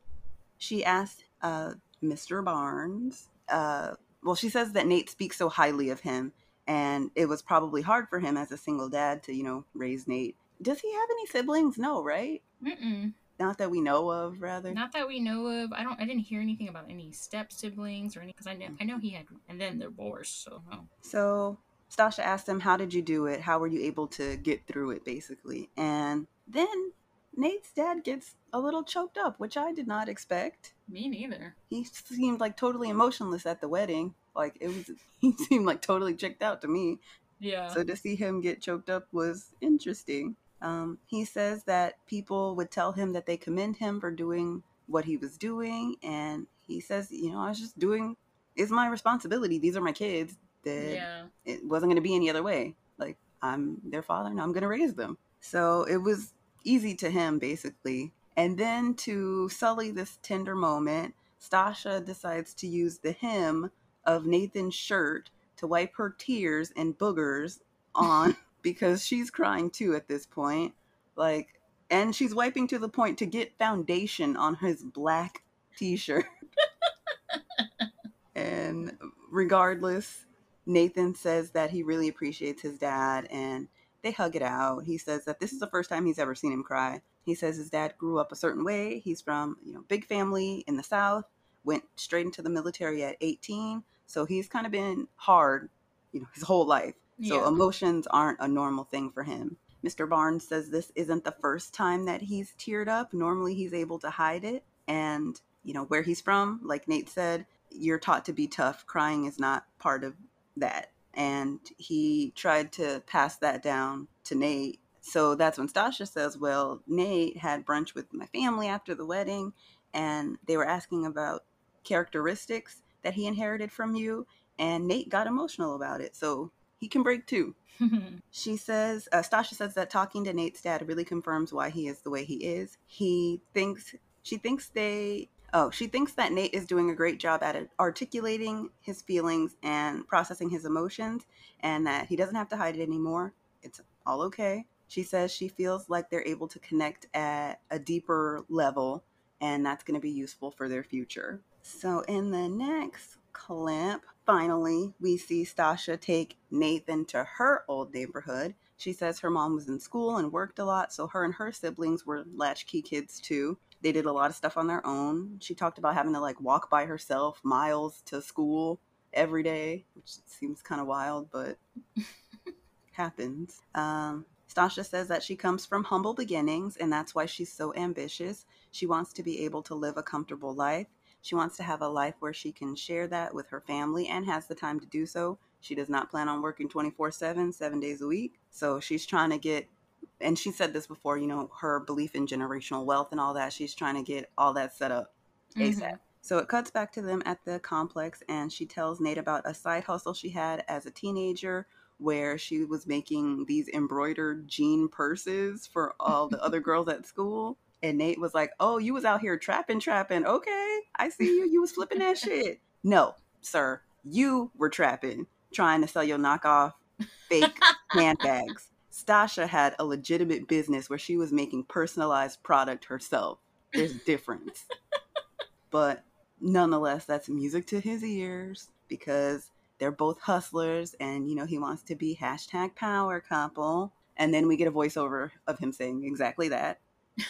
she asked uh, Mr. Barnes. Uh, well, she says that Nate speaks so highly of him, and it was probably hard for him as a single dad to, you know, raise Nate. Does he have any siblings? No, right? Mm-mm. Not that we know of, rather. Not that we know of. I don't. I didn't hear anything about any step siblings or any. Because I know. I know he had. And then they're divorced. So. No. So Stacia asked him, How did you do it? How were you able to get through it, basically? And then Nate's dad gets a little choked up, which I did not expect. Me neither. He seemed like totally emotionless at the wedding. Like it was, he seemed like totally checked out to me. Yeah. So to see him get choked up was interesting. Um, he says that people would tell him that they commend him for doing what he was doing, and he says, you know, I was just doing. It's my responsibility. These are my kids. That yeah. it wasn't going to be any other way. Like I'm their father, and I'm going to raise them. So it was easy to him, basically. And then to sully this tender moment, Stacia decides to use the hem of Nathan's shirt to wipe her tears and boogers on because she's crying too at this point. Like, and she's wiping to the point to get foundation on his black t shirt. and regardless, Nathan says that he really appreciates his dad and they hug it out. He says that this is the first time he's ever seen him cry. He says his dad grew up a certain way. He's from, you know, big family in the South, went straight into the military at 18. So he's kind of been hard, you know, his whole life. So Yeah. emotions aren't a normal thing for him. Mr. Barnes says this isn't the first time that he's teared up. Normally he's able to hide it. And, you know, where he's from, like Nate said, you're taught to be tough. Crying is not part of that. And he tried to pass that down to Nate. So that's when Stacia says, Well, Nate had brunch with my family after the wedding, and they were asking about characteristics that he inherited from you. And Nate got emotional about it. So he can break too. She says, uh, Stacia says that talking to Nate's dad really confirms why he is the way he is. He thinks, she thinks they, oh, she thinks that Nate is doing a great job at articulating his feelings and processing his emotions, and that he doesn't have to hide it anymore. It's all okay. She says she feels like they're able to connect at a deeper level, and that's going to be useful for their future. So, in the next clip, finally, we see Stacia take Nathan to her old neighborhood. She says her mom was in school and worked a lot, so her and her siblings were latchkey kids too. They did a lot of stuff on their own. She talked about having to like walk by herself miles to school every day, which seems kind of wild, but happens. Um, Stacia says that she comes from humble beginnings, and that's why she's so ambitious. She wants to be able to live a comfortable life. She wants to have a life where she can share that with her family and has the time to do so. She does not plan on working 24 7, seven days a week. So she's trying to get, and she said this before, you know, her belief in generational wealth and all that. She's trying to get all that set up ASAP. Mhm. So it cuts back to them at the complex, and she tells Nate about a side hustle she had as a teenager where she was making these embroidered jean purses for all the other girls at school. And Nate was like, Oh, you was out here trapping, trapping. Okay, I see you. You was flipping that shit. No, sir, you were trapping, trying to sell your knockoff fake handbags. Stacia had a legitimate business where she was making personalized product herself. There's a difference. but nonetheless, that's music to his ears because they're both hustlers and, you know, he wants to be hashtag power couple. And then we get a voiceover of him saying exactly that.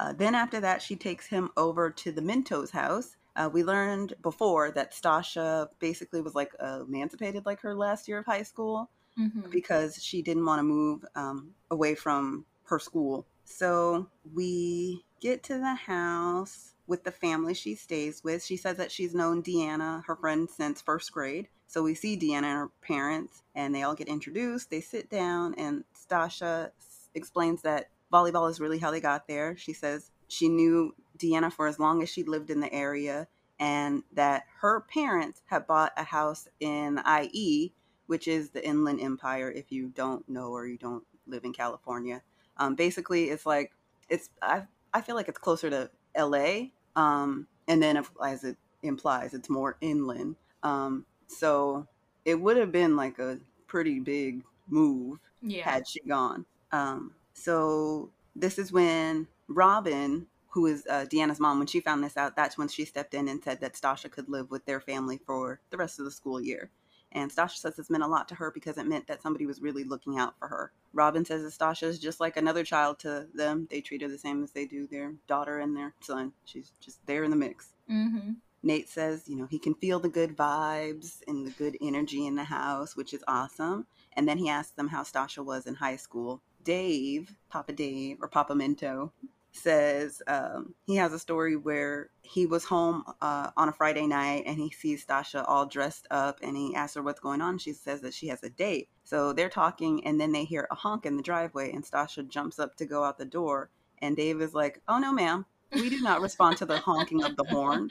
Uh, then after that, she takes him over to the Mintos house. Uh, we learned before that Stacia basically was like emancipated like her last year of high school. Mm-hmm. because she didn't want to move um, away from her school. So we get to the house with the family she stays with. She says that she's known Deanna, her friend, since first grade. So we see Deanna and her parents, and they all get introduced. They sit down, and Stacia explains that volleyball is really how they got there. She says she knew Deanna for as long as she lived in the area, and that her parents had bought a house in IE, which is the Inland Empire, if you don't know or you don't live in California. Um, basically, it's like it's I I feel like it's closer to L.A. Um, and then as it implies, it's more inland. Um, so it would have been like a pretty big move yeah. had she gone. Um, so this is when Robin, who is uh, Deanna's mom, when she found this out, that's when she stepped in and said that Stacia could live with their family for the rest of the school year. And Stacia says this meant a lot to her because it meant that somebody was really looking out for her. Robin says that Stacia is just like another child to them. They treat her the same as they do their daughter and their son. She's just there in the mix. Mm-hmm. Nate says, you know, he can feel the good vibes and the good energy in the house, which is awesome. And then he asks them how Stacia was in high school. Dave, Papa Dave, or Papa Minto, says um, he has a story where he was home uh, on a Friday night and he sees Stacia all dressed up and he asks her what's going on. She says that she has a date. So they're talking and then they hear a honk in the driveway and Stacia jumps up to go out the door. And Dave is like, Oh no, ma'am. We do not respond to the honking of the horn.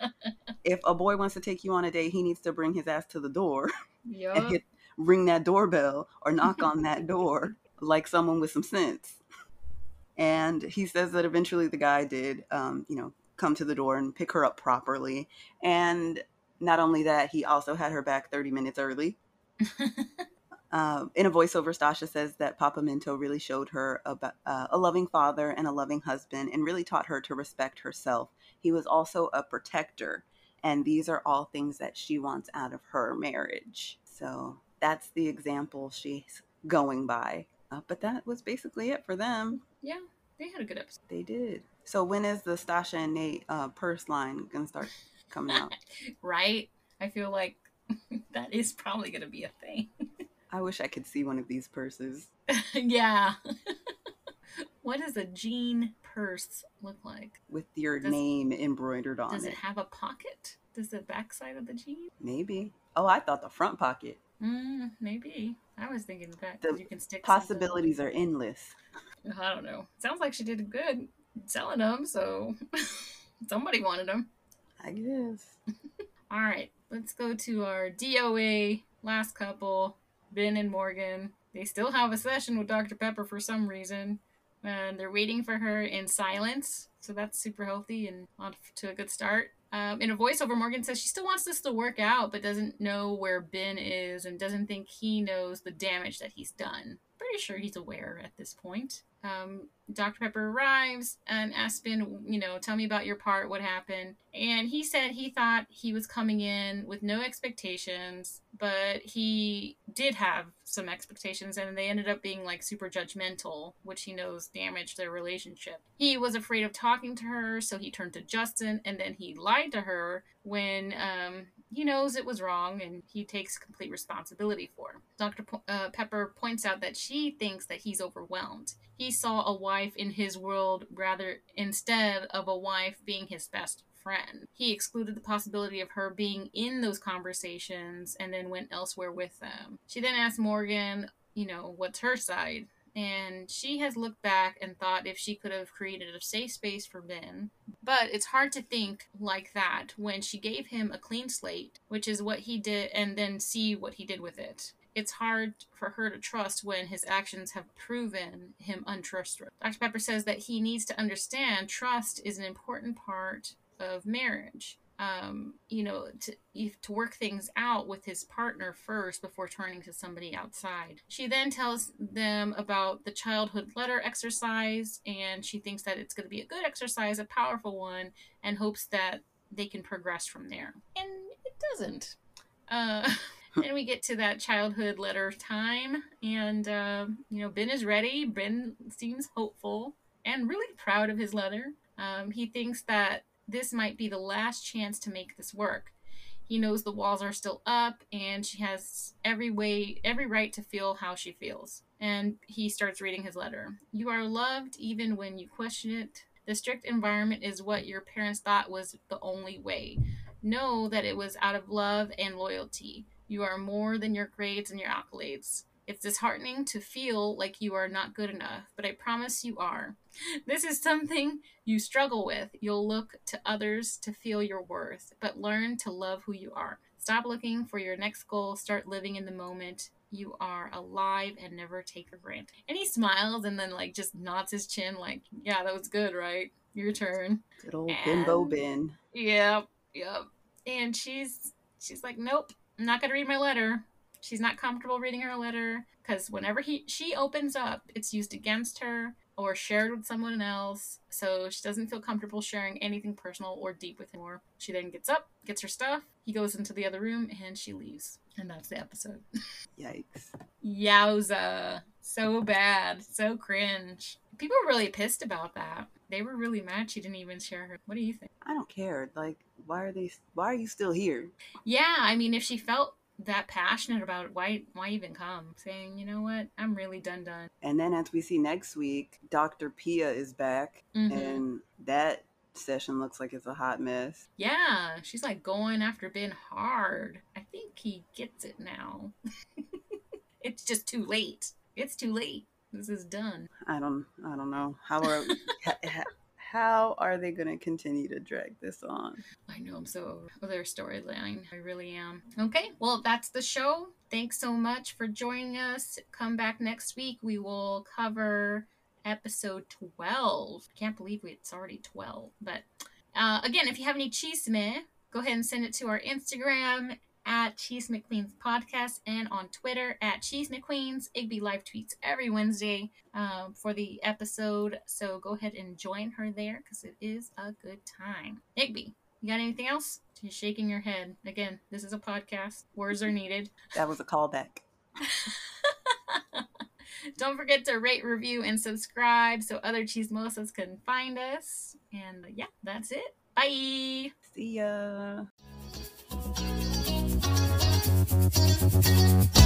If a boy wants to take you on a date, he needs to bring his ass to the door yep. and hit, ring that doorbell or knock on that door like someone with some sense. And he says that eventually the guy did, um, you know, come to the door and pick her up properly. And not only that, he also had her back 30 minutes early. uh, in a voiceover, Stacia says that Papa Minto really showed her about, uh, a loving father and a loving husband and really taught her to respect herself. He was also a protector. And these are all things that she wants out of her marriage. So that's the example she's going by. Uh, but that was basically it for them. Yeah, they had a good episode. They did. So when is the Stacia and Nate uh, purse line gonna start coming out? right. I feel like that is probably gonna be a thing. I wish I could see one of these purses. yeah. what does a jean purse look like? With your does, name embroidered on does it. Does it have a pocket? Does the backside of the jean? Maybe. Oh, I thought the front pocket. Mm, maybe. I was thinking that the you can stick possibilities something. are endless. I don't know. Sounds like she did good selling them, so somebody wanted them. I guess. All right, let's go to our DOA last couple, Binh and Morgan. They still have a session with Dr. Pepper for some reason, and they're waiting for her in silence. So that's super healthy and on to a good start. Um, in a voiceover, Morgan says she still wants this to work out, but doesn't know where Binh is and doesn't think he knows the damage that he's done. Pretty sure he's aware at this point um, Dr. Pepper arrives and asks Binh, you know, tell me about your part, what happened. And he said he thought he was coming in with no expectations, but he did have some expectations and they ended up being like super judgmental, which he knows damaged their relationship. He was afraid of talking to her, so he turned to Justin and then he lied to her when um, he knows it was wrong and he takes complete responsibility for. Dr. Uh, Pepper points out that she thinks that he's overwhelmed. He saw a wife in his world rather instead of a wife being his best friend. He excluded the possibility of her being in those conversations and then went elsewhere with them. She then asked Morgan, you know, what's her side? And she has looked back and thought if she could have created a safe space for Binh. But it's hard to think like that when she gave him a clean slate, which is what he did, and then see what he did with it. It's hard for her to trust when his actions have proven him untrustworthy. Dr. Pepper says that he needs to understand trust is an important part of marriage um, you know, to to work things out with his partner first before turning to somebody outside. She then tells them about the childhood letter exercise, and she thinks that it's going to be a good exercise, a powerful one, and hopes that they can progress from there. And it doesn't. Uh, and we get to that childhood letter time, and uh, you know, Binh is ready. Binh seems hopeful and really proud of his letter. Um, he thinks that this might be the last chance to make this work. He knows the walls are still up and she has every way, every right to feel how she feels. And he starts reading his letter. You are loved even when you question it. The strict environment is what your parents thought was the only way. Know that it was out of love and loyalty. You are more than your grades and your accolades. It's disheartening to feel like you are not good enough, but I promise you are. This is something you struggle with. You'll look to others to feel your worth, but learn to love who you are. Stop looking for your next goal, start living in the moment. You are alive and never take for granted. And he smiles and then like just nods his chin like, yeah, that was good, right? Your turn. Good old Bimbo bin. Yep, yep. And she's she's like, nope, I'm not gonna read my letter. She's not comfortable reading her letter because whenever he she opens up, it's used against her or shared with someone else. So she doesn't feel comfortable sharing anything personal or deep with him. Or she then gets up, gets her stuff, he goes into the other room, and she leaves. And that's the episode. Yikes. Yowza. So bad. So cringe. People were really pissed about that. They were really mad she didn't even share her. What do you think? I don't care. Like, why are they? Why are you still here? Yeah, I mean, if she felt that passionate about it, why why even come? Saying, you know what, I'm really done done. And then as we see next week, Dr. Pia is back, Mhm. and that session looks like it's a hot mess. Yeah, she's like going after Binh hard. I think he gets it now. it's just too late. It's too late. This is done. I don't. I don't know how are how are they going to continue to drag this on? I know I'm so over their storyline. I really am. Okay, well, that's the show. Thanks so much for joining us. Come back next week. We will cover episode 12. Can't believe it's already 12. But uh, again, if you have any chisme, go ahead and send it to our Instagram at Chisme Queens Podcast and on Twitter at Chisme Queens. Igby live tweets every Wednesday um, for the episode. So go ahead and join her there because it is a good time. Igby, you got anything else? She's shaking your head. Again, this is a podcast. Words are needed. That was a callback. Don't forget to rate, review, and subscribe so other chismosas can find us. And yeah, that's it. Bye. See ya. Thank you.